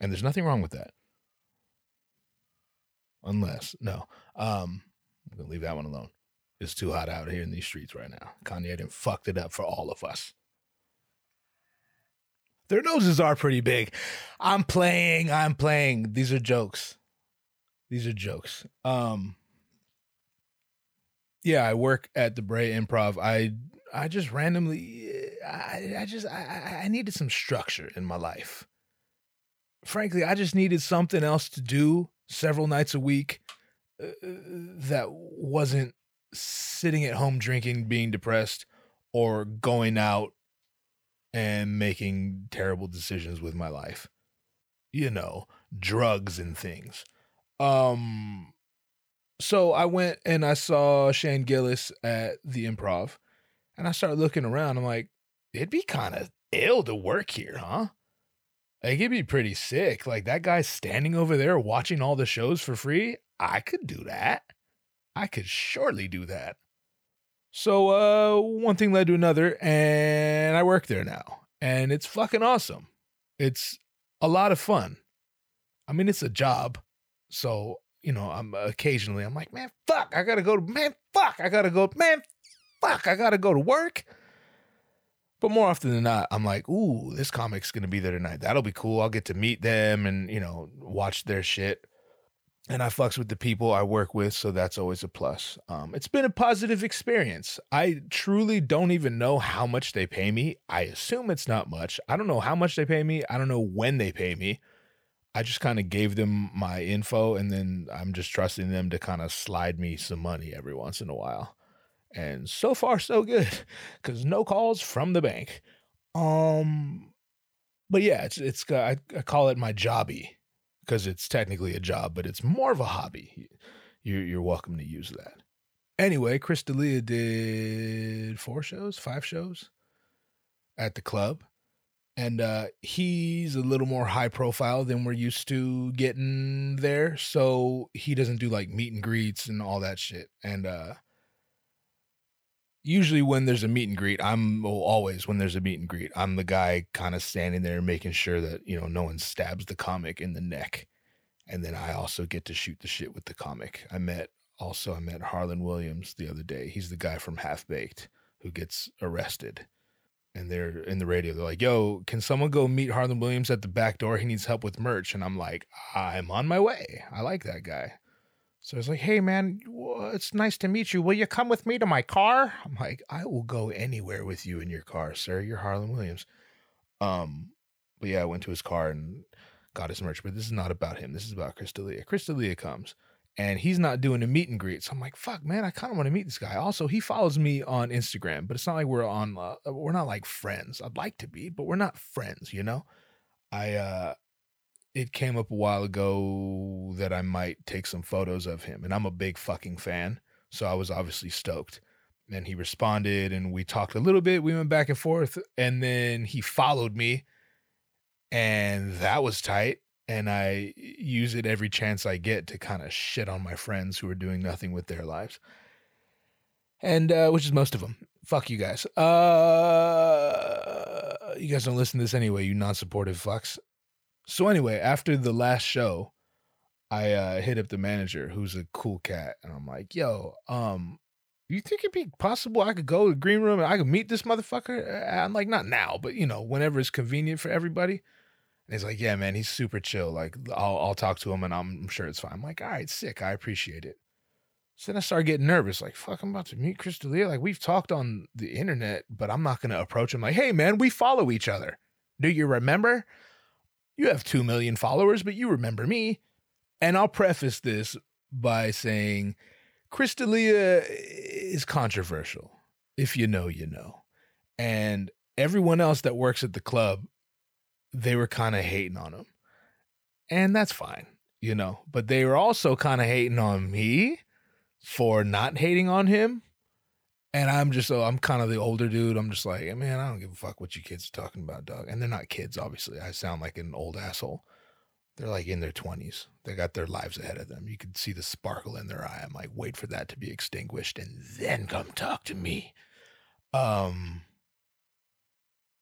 and there's nothing wrong with that. Unless, no. Um, I'm going to leave that one alone. It's too hot out here in these streets right now. Kanye didn't fucked it up for all of us. Their noses are pretty big. I'm playing, I'm playing. These are jokes. These are jokes. Um Yeah, I work at the Brea Improv. I I just randomly I, I just I, I needed some structure in my life. Frankly, I just needed something else to do several nights a week uh, that wasn't sitting at home drinking, being depressed, or going out and making terrible decisions with my life. You know, drugs and things. Um so I went and I saw Shane Gillis at the improv and I started looking around. I'm like, it'd be kind of ill to work here, huh? Like it'd be pretty sick. Like that guy's standing over there watching all the shows for free. I could do that. I could surely do that. So uh, one thing led to another, and I work there now, and it's fucking awesome. It's a lot of fun. I mean, it's a job, so you know, I'm occasionally I'm like, man, fuck, I gotta go to man, fuck, I gotta go, man, fuck, I gotta go to work. But more often than not, I'm like, ooh, this comic's gonna be there tonight. That'll be cool. I'll get to meet them and you know watch their shit and I fucks with the people I work with, so that's always a plus. Um, it's been a positive experience. I truly don't even know how much they pay me. I assume it's not much. I don't know how much they pay me. I don't know when they pay me. I just kind of gave them my info, and then I'm just trusting them to kind of slide me some money every once in a while. And so far, so good, because no calls from the bank. Um, but yeah, it's it's I, I call it my jobby because it's technically a job, but it's more of a hobby. You're, you're welcome to use that. Anyway, Chris D'Elia did four shows, five shows at the club. And uh, he's a little more high profile than we're used to getting there. So he doesn't do like meet and greets and all that shit. And uh, usually when there's a meet and greet, I'm well, always when there's a meet and greet, I'm the guy kind of standing there making sure that, you know, no one stabs the comic in the neck. And then I also get to shoot the shit with the comic. I met also I met Harland Williams the other day. He's the guy from Half Baked who gets arrested. And they're in the radio. They're like, "Yo, can someone go meet Harland Williams at the back door? He needs help with merch." And I'm like, "I'm on my way. I like that guy." So it's like, hey man, it's nice to meet you. Will you come with me to my car? I'm like, I will go anywhere with you in your car, sir. You're Harland Williams. Um, but yeah, I went to his car and got his merch. But this is not about him. This is about. Chris D'Elia comes and he's not doing a meet and greet. So I'm like, fuck, man, I kind of want to meet this guy. Also, he follows me on Instagram, but it's not like we're on, uh, we're not like friends. I'd like to be, but we're not friends, you know? I, uh, it came up a while ago that I might take some photos of him, and I'm a big fucking fan. So I was obviously stoked. And he responded, and we talked a little bit. We went back and forth, and then he followed me, and that was tight and I use it every chance I get to kind of shit on my friends who are doing nothing with their lives. And uh, which is most of them. Fuck you guys. Uh, you guys don't listen to this anyway, you non-supportive fucks. So anyway, after the last show, I uh, hit up the manager, who's a cool cat, and I'm like, "Yo, um, you think it'd be possible I could go to the green room and I could meet this motherfucker?" I'm like, "Not now, but you know, whenever it's convenient for everybody." And he's like, yeah, man, he's super chill. Like, I'll I'll talk to him and I'm sure it's fine. I'm like, all right, sick. I appreciate it. So then I started getting nervous. Like, fuck, I'm about to meet Chris D'Elia. Like, we've talked on the internet, but I'm not gonna approach him like, hey, man, we follow each other. Do you remember? You have two million followers, but you remember me. And I'll preface this by saying Chris D'Elia is controversial. If you know, you know. And everyone else that works at the club they were kind of hating on him. And that's fine, you know. But they were also kind of hating on me for not hating on him. And I'm just, oh, I'm kind of the older dude. I'm just like, man, I don't give a fuck what you kids are talking about, dog. And they're not kids, obviously. I sound like an old asshole. They're like in their 20s. They got their lives ahead of them. You can see the sparkle in their eye. I'm like, wait for that to be extinguished and then come talk to me. Um,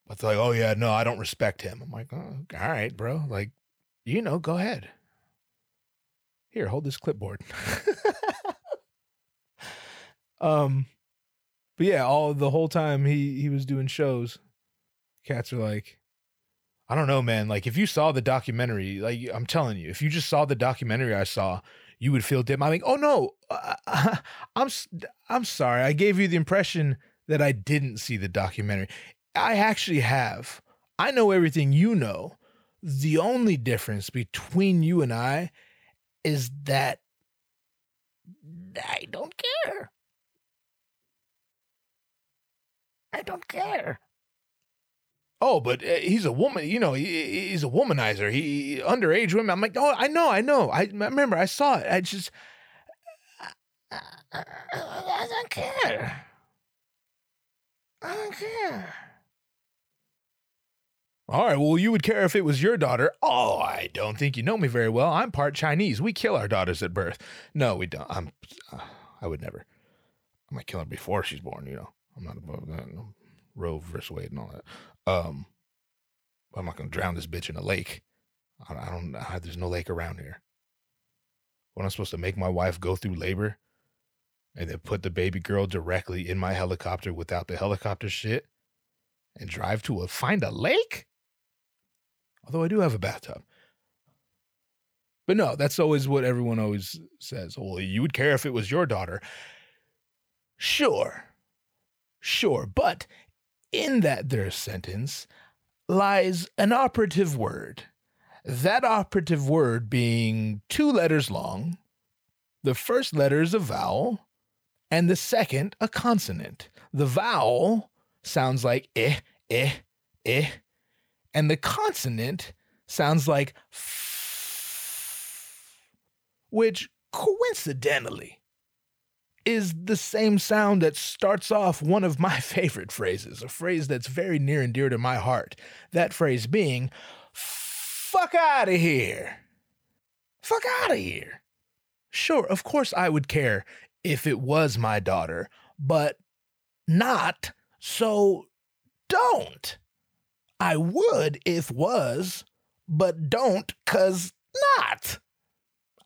but they're like, oh yeah, no, I don't respect him. I'm like, oh, all right, bro. Like, you know, go ahead. Here, hold this clipboard. (laughs) um, but yeah, all the whole time he he was doing shows, cats are like, I don't know, man. Like, if you saw the documentary, like I'm telling you, if you just saw the documentary I saw, you would feel dim. I'm like, oh no, (laughs) I'm I'm sorry. I gave you the impression that I didn't see the documentary. I actually have. I know everything you know. The only difference between you and I is that I don't care. I don't care. Oh, but uh, he's a woman. You know, he, he's a womanizer. He underage women. I'm like, oh, I know, I know. I, I remember. I saw it. I just, I, I, I don't care. I don't care. All right, well, you would care if it was your daughter. Oh, I don't think you know me very well. I'm part Chinese. We kill our daughters at birth. No, we don't. I'm, uh, I would never. I might kill her before she's born, you know. I'm not above that. No. Roe versus Wade and all that. Um, I'm not to drown this bitch in a lake. I, I don't, I, there's no lake around here. What am I supposed to make my wife go through labor and then put the baby girl directly in my helicopter without the helicopter shit and drive to a, find a lake? Although I do have a bathtub. But no, that's always what everyone always says. Well, you would care if it was your daughter. Sure. Sure. But in that there sentence lies an operative word. That operative word being two letters long. The first letter is a vowel, and the second a consonant. The vowel sounds like eh, eh, eh, and the consonant sounds like f, which coincidentally is the same sound that starts off one of my (laughs) favorite phrases, a phrase that's very near and dear to my heart. That phrase being, fuck out of here. Fuck out of here. Sure, of course I would care if it was my daughter, but not, so don't. I would if was, but don't cause not.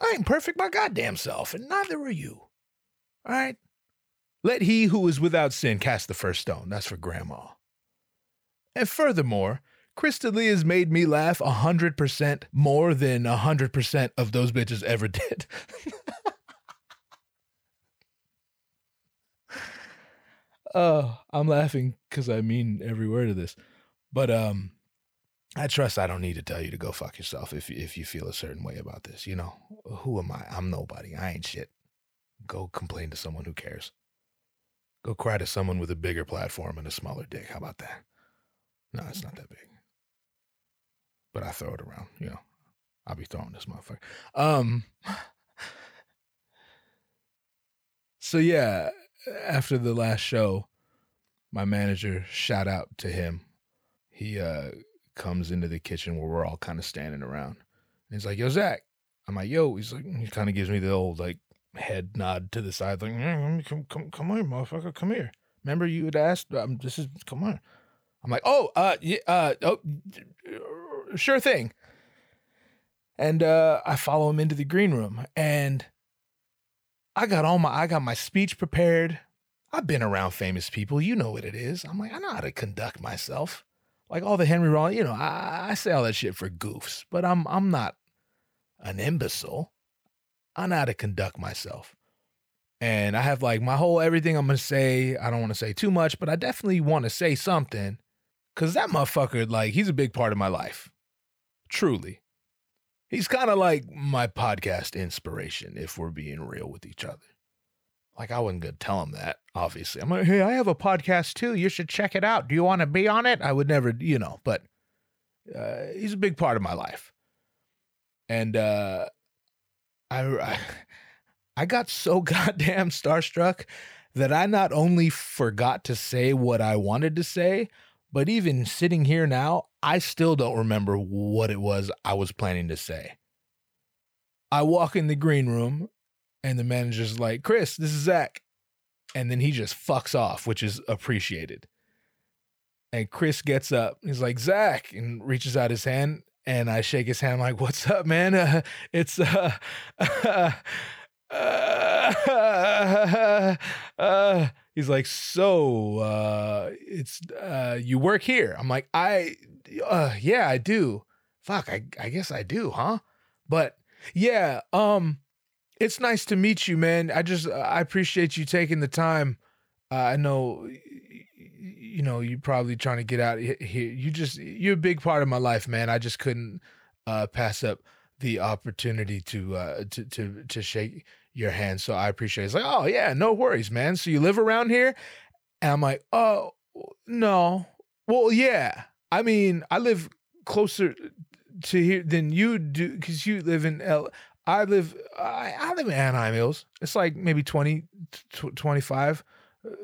I ain't perfect my goddamn self, and neither are you. All right. Let he who is without sin cast the first stone. That's for grandma. And furthermore, Chris D'Elia has made me laugh 100% more than 100% of those bitches ever (laughs) did. oh, I'm laughing because I mean every word of this. But um, I trust I don't need to tell you to go fuck yourself if, if you feel a certain way about this. You know, who am I? I'm nobody. I ain't shit. Go complain to someone who cares. Go cry to someone with a bigger platform and a smaller dick. How about that? No, it's not that big. But I throw it around, you know. I'll be throwing this motherfucker. Um So yeah, after the last show, my manager shout out to him. He uh comes into the kitchen where we're all kind of standing around. And he's like, "Yo, Zach." I'm like, "Yo." He's like, he kind of gives me the old like head nod to the side, like, yeah, "Come, come, come here, motherfucker, come here." Remember you had asked, um, "This is come on." I'm like, "Oh, uh, yeah, uh, oh, sure thing." And uh, I follow him into the green room, and I got all my, I got my speech prepared. I've been around famous people. You know what it is. I'm like, I know how to conduct myself. Like all the Henry Rollins, you know, I, I say all that shit for goofs, but I'm I'm not an imbecile. I know how to conduct myself. And I have like my whole everything I'm gonna say. I don't want to say too much, but I definitely want to say something. Cause that motherfucker, like, he's a big part of my life. Truly. He's kind of like my podcast inspiration, if we're being real with each other. Like I wasn't gonna tell him that, obviously. I'm like, hey, I have a podcast too. You should check it out. Do you want to be on it? I would never, you know, but uh, he's a big part of my life. And uh, I, I, got so (laughs) goddamn starstruck that I not only forgot to say what I wanted to say, but even sitting here now, I still don't remember what it was I was planning to say. I walk in the green room and the manager's like, Chris, this is Zach. And then he just fucks off, which is appreciated. And Chris gets up. He's like, Zach, and reaches out his hand. And I shake his hand. Like, what's up, man? Uh, it's, uh, uh, (laughs) uh, he's like, so, uh, it's, uh, you work here. I'm like, I, yeah, I do. Fuck, I, I guess I do, huh? But yeah, um, it's nice to meet you, man. I just I appreciate you taking the time. I know, you know, you're probably trying to get out here. You just you're a big part of my life, man. I just couldn't uh, pass up the opportunity to uh, to to to shake your hand. So I appreciate. it. It's like, oh yeah, no worries, man. So you live around here, and I'm like, oh no, well yeah. I mean, I live closer to here than you do because you live in L. I live I, I live in Anaheim Hills. It's like maybe 20 25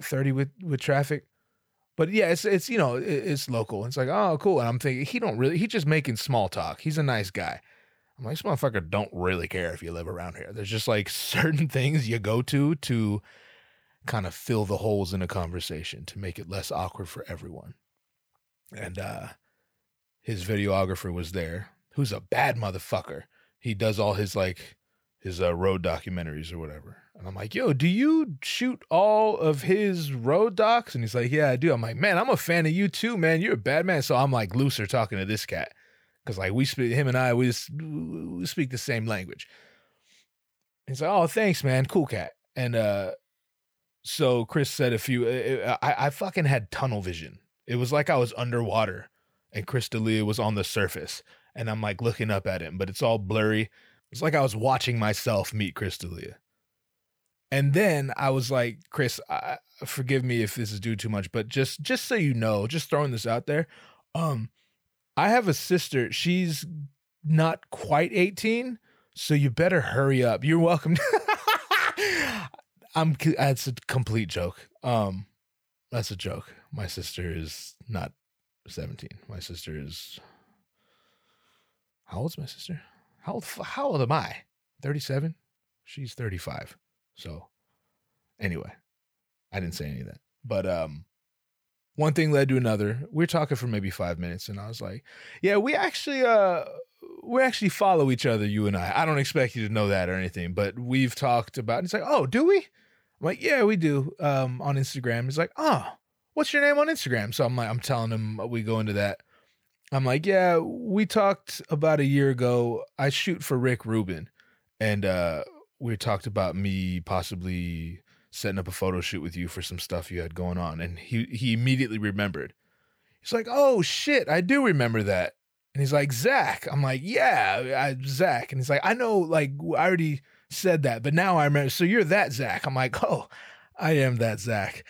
30 with with traffic. But yeah, it's it's you know, it's local. It's like, "Oh, cool." And I'm thinking he don't really he's just making small talk. He's a nice guy. I'm like, this motherfucker don't really care if you live around here. There's just like (laughs) certain things you go to to kind of fill the holes in a conversation to make it less awkward for everyone. And uh his videographer was there, who's a bad motherfucker he does all his like his uh, road documentaries or whatever. And I'm like, yo, do you shoot all of his road docs? And he's like, yeah, I do. I'm like, man, I'm a fan of you too, man. You're a bad man. So I'm like looser talking to this cat because like we speak, him and I, we just we speak the same language. He's like, oh, thanks, man, cool cat. And uh, so Chris said a few. Uh, uh, I I fucking had tunnel vision. It was like I was underwater, and Chris D'Elia was on the surface and I'm like looking up at him, but it's all blurry. It's like I was watching myself meet Chris D'Elia. And then I was like, Chris, I, forgive me if this is due too much, but just just so you know, just throwing this out there, um, I have a sister. She's not quite 18, so you better hurry up. You're welcome. (laughs) I'm that's a complete joke. Um, that's a joke. My sister is not 17. My sister is how old's my sister? How old, how old am I? 37? She's 35. So anyway, I didn't say any of that. But um one thing led to another. We are talking for maybe five minutes, and I was like, "Yeah, we actually, uh, we actually follow each other, you and I. I don't expect you to know that or anything, but we've talked about." It's like, "Oh, do we?" I'm like, "Yeah, we do." Um, on Instagram, he's like, "Oh, what's your name on Instagram?" So I'm like, I'm telling him we go into that. I'm like, yeah, we talked about a year ago. I shoot for Rick Rubin, and uh, we talked about me possibly setting up a photo shoot with you for some stuff you had going on. And he he immediately remembered. He's like, oh shit, I do remember that. And he's like, Zach. I'm like, yeah, I, Zach. And he's like, I know, like, I already said that, but now I remember. So you're that Zach. I'm like, oh, I am that Zach.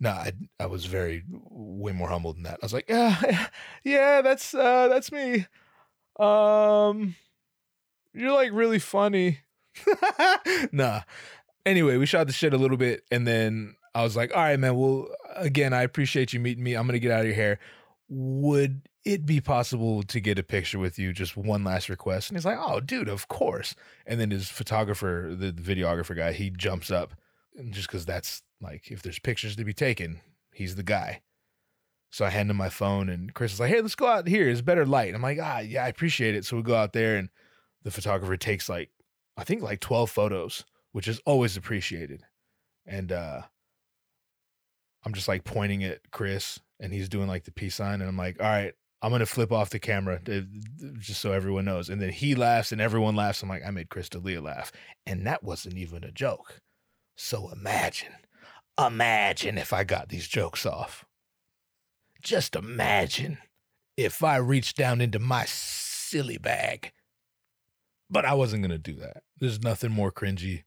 No, I, I was very way more humble than that. I was like, yeah, (laughs) yeah, that's uh, that's me. Um, you're like really funny. (laughs) nah. Anyway, we shot the shit a little bit, and then I was like, all right, man. Well, again, I appreciate you meeting me. I'm gonna get out of your hair. Would it be possible to get a picture with you? Just one last request. And he's like, oh, dude, of course. And then his photographer, the, videographer guy, he jumps up, and just because that's like, if there's pictures to be taken, he's the guy. So I hand him my phone, and Chris is like, hey, let's go out here. It's better light. I'm like, ah, yeah, I appreciate it. So we go out there, and the photographer takes like, I think like 12 photos, which is always appreciated. And uh, I'm just like pointing at Chris, and he's doing like the peace sign, and I'm like, all right, I'm gonna flip off the camera to, just so everyone knows. And then he laughs and everyone laughs. I'm like, I made Chris D'Elia laugh. And that wasn't even a joke. So imagine, imagine if I got these jokes off. Just imagine if I reached down into my silly bag. But I wasn't gonna do that. There's nothing more cringy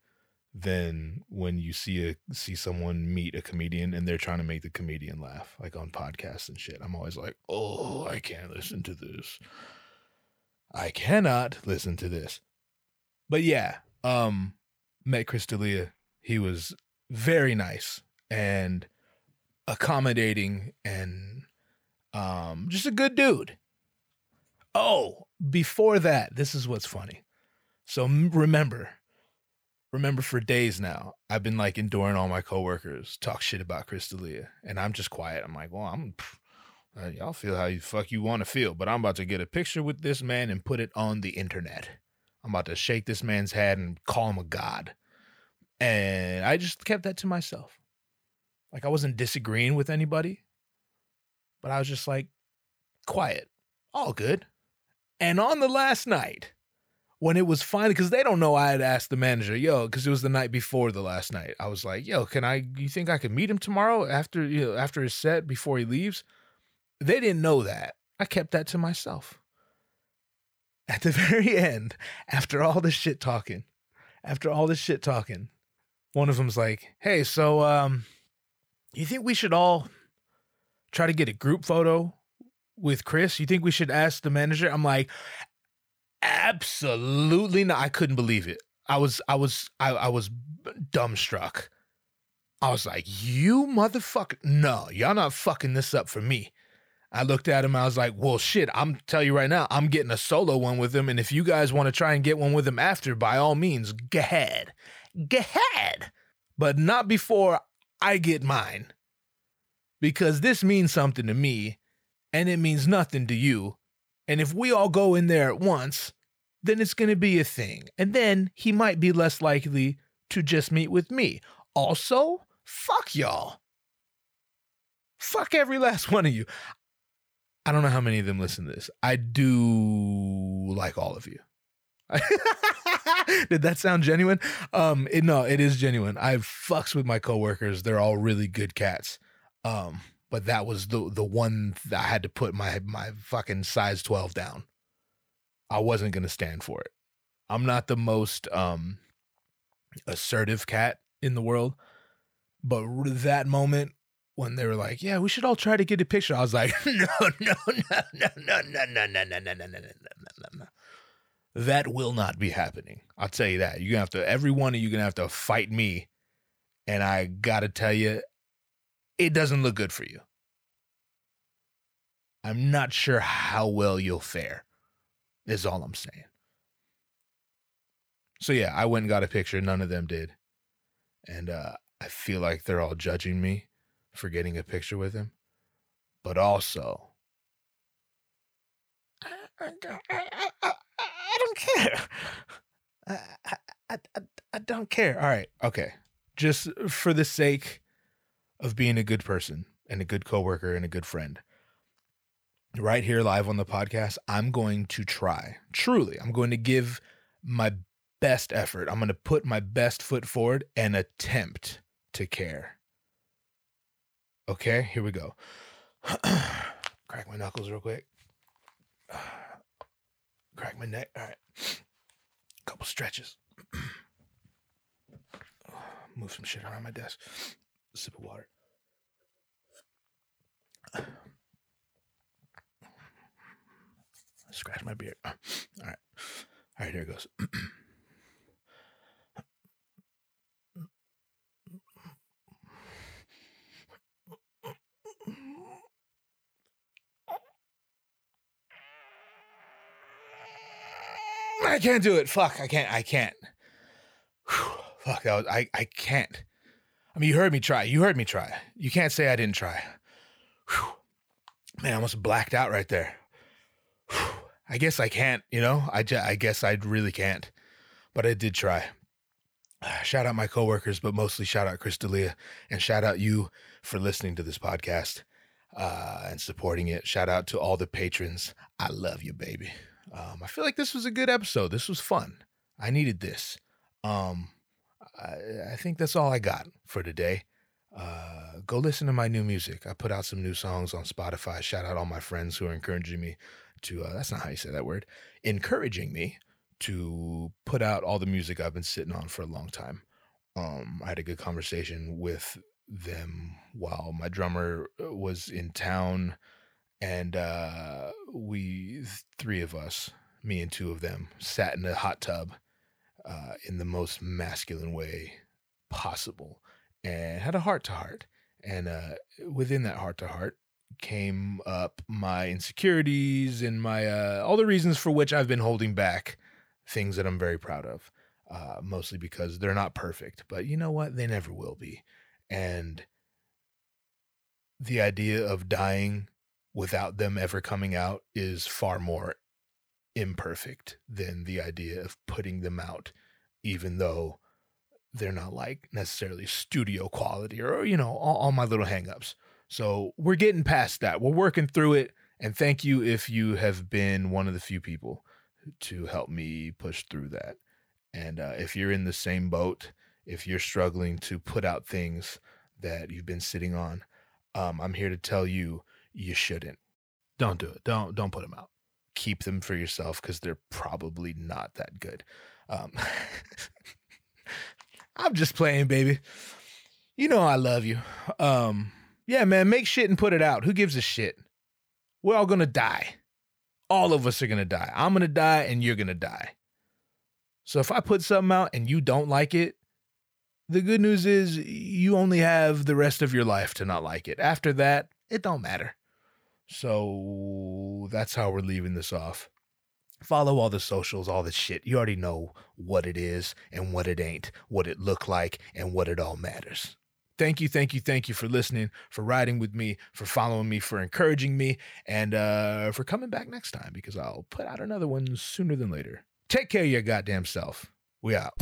than when you see a see someone meet a comedian and they're trying to make the comedian laugh, like on podcasts and shit. I'm always like, oh, I can't listen to this. I cannot listen to this. But yeah, um, met Chris D'Elia. He was very nice and accommodating and um just a good dude. Oh, before that, this is what's funny. So remember, remember for days now, I've been like enduring all my coworkers talk shit about Chris D'Elia, and I'm just quiet. I'm like, well, I'm. Uh, y'all feel how you fuck you want to feel, but I'm about to get a picture with this man and put it on the internet. I'm about to shake this man's head and call him a god. And I just kept that to myself. Like I wasn't disagreeing with anybody, but I was just like quiet, all good. And on the last night, when it was finally because they don't know I had asked the manager, yo, because it was the night before the last night. I was like, yo, can I? You think I could meet him tomorrow after you know after his set before he leaves? They didn't know that. I kept that to myself. At the (laughs) very end, after all this shit talking, after all this shit talking, one of them's like, "Hey, so um, you think we should all try to get a group photo with Chris? You think we should ask the manager?" I'm like, Absolutely not. I couldn't believe it. I was, I was, I, I was dumbstruck. I was like, you motherfucker. No, y'all not fucking this up for me. I looked at him. I was like, well, shit, I'm tell you right now, I'm getting a solo one with him. And if you guys want to try and get one with him after, by all means, go ahead. Go ahead. But not before I get mine. Because this means something to me and it means nothing to you. And if we all go in there at once, then it's going to be a thing. And then he might be less likely to just meet with me. Also, fuck y'all. Fuck every (laughs) last one of you. I don't know how many of them listen to this. I do like all of you. (laughs) Did that sound genuine? Um, it, no, it is genuine. I fucks with my coworkers. They're all really good cats. Um, but that was the the one that I had to put my my fucking size 12 down. I wasn't going to stand for it. I'm not the most um assertive cat in the world, but that moment when they were like, "Yeah, we should all try to get a picture," I was like, no, no, "No, no, no, no, no, no, no, no, no, no, no, no, no, no." No." That will not be happening. I'll tell you that. You're gonna have to. Every one of you gonna have to fight me, and I gotta tell you, it doesn't look good for you. I'm not sure how well you'll fare, is all I'm saying. So, yeah, I went and got a picture. None of them did. And uh, I feel like they're all judging me for getting a picture with him. But also, I, I, I, I don't care. I, I, I, I don't care. All right. Okay. Just for the sake of being a good person and a good coworker and a good friend. Right here live on the podcast, I'm going to try. Truly, I'm going to give my best effort. I'm going to put my best foot forward and attempt to care. Okay, here we go. (clears throat) Crack my knuckles real quick. (sighs) Crack my neck. All right. Couple stretches. (clears throat) Move some shit around my desk. Sip of water. Scratch my beard. All right. All right, here it goes. I can't do it. Fuck, I can't. I can't. Whew, fuck, that was, I, I can't. I mean, you heard me try. You heard me try. You can't say I didn't try. Whew. Man, I almost blacked out right there. Whew. I guess I can't, you know? I, guess I really can't. But I did try. Shout out my coworkers, but mostly shout out Chris D'Elia and shout out you for listening to this podcast uh, and supporting it. Shout out to all the patrons. I love you, baby. Um, I feel like this was a good episode. This was fun. I needed this. Um, I, I think that's all I got for today. Uh, go listen to my new music. I put out some new songs on Spotify. Shout out all my friends who are encouraging me to, uh, that's not how you say that word, encouraging me to put out all the music I've been sitting on for a long time. Um, I had a good conversation with them while my drummer uh, was in town and uh, we three of us, me and two of them, sat in a hot tub uh, in the most masculine way possible, and had a heart to heart. And uh, within that heart to heart came up my insecurities and my uh, all the reasons for which I've been holding back things that I'm very proud of. Uh, mostly because they're not perfect, but you know what? They never will be. And the idea of dying without them ever coming out is far more imperfect than the idea of putting them out, even though they're not like necessarily studio quality or, you know, all, all my little hangups. So we're getting past that. We're working through it. And thank you if you have been one of the few people to help me push through that. And uh, if you're in the same boat, if you're struggling to put out things that you've been sitting on, um, I'm here to tell you you shouldn't. Don't do it. Don't don't put them out. Keep them for yourself because they're probably not that good. Um, (laughs) I'm just playing, baby. You know I love you. Um, yeah, man, make shit and put it out. Who gives a shit? We're all gonna die. All of us are gonna die. I'm gonna die, and you're gonna die. So if I put something out and you don't like it, the good news is you only have the rest of your life to not like it. After that, it don't matter. So that's how we're leaving this off. Follow all the socials, all the shit. You already know what it is and what it ain't, what it look like and what it all matters. Thank you, thank you, thank you for listening, for riding with me, for following me, for encouraging me, and uh, for coming back next time because I'll put out another one sooner than later. Take care of your goddamn self. We out.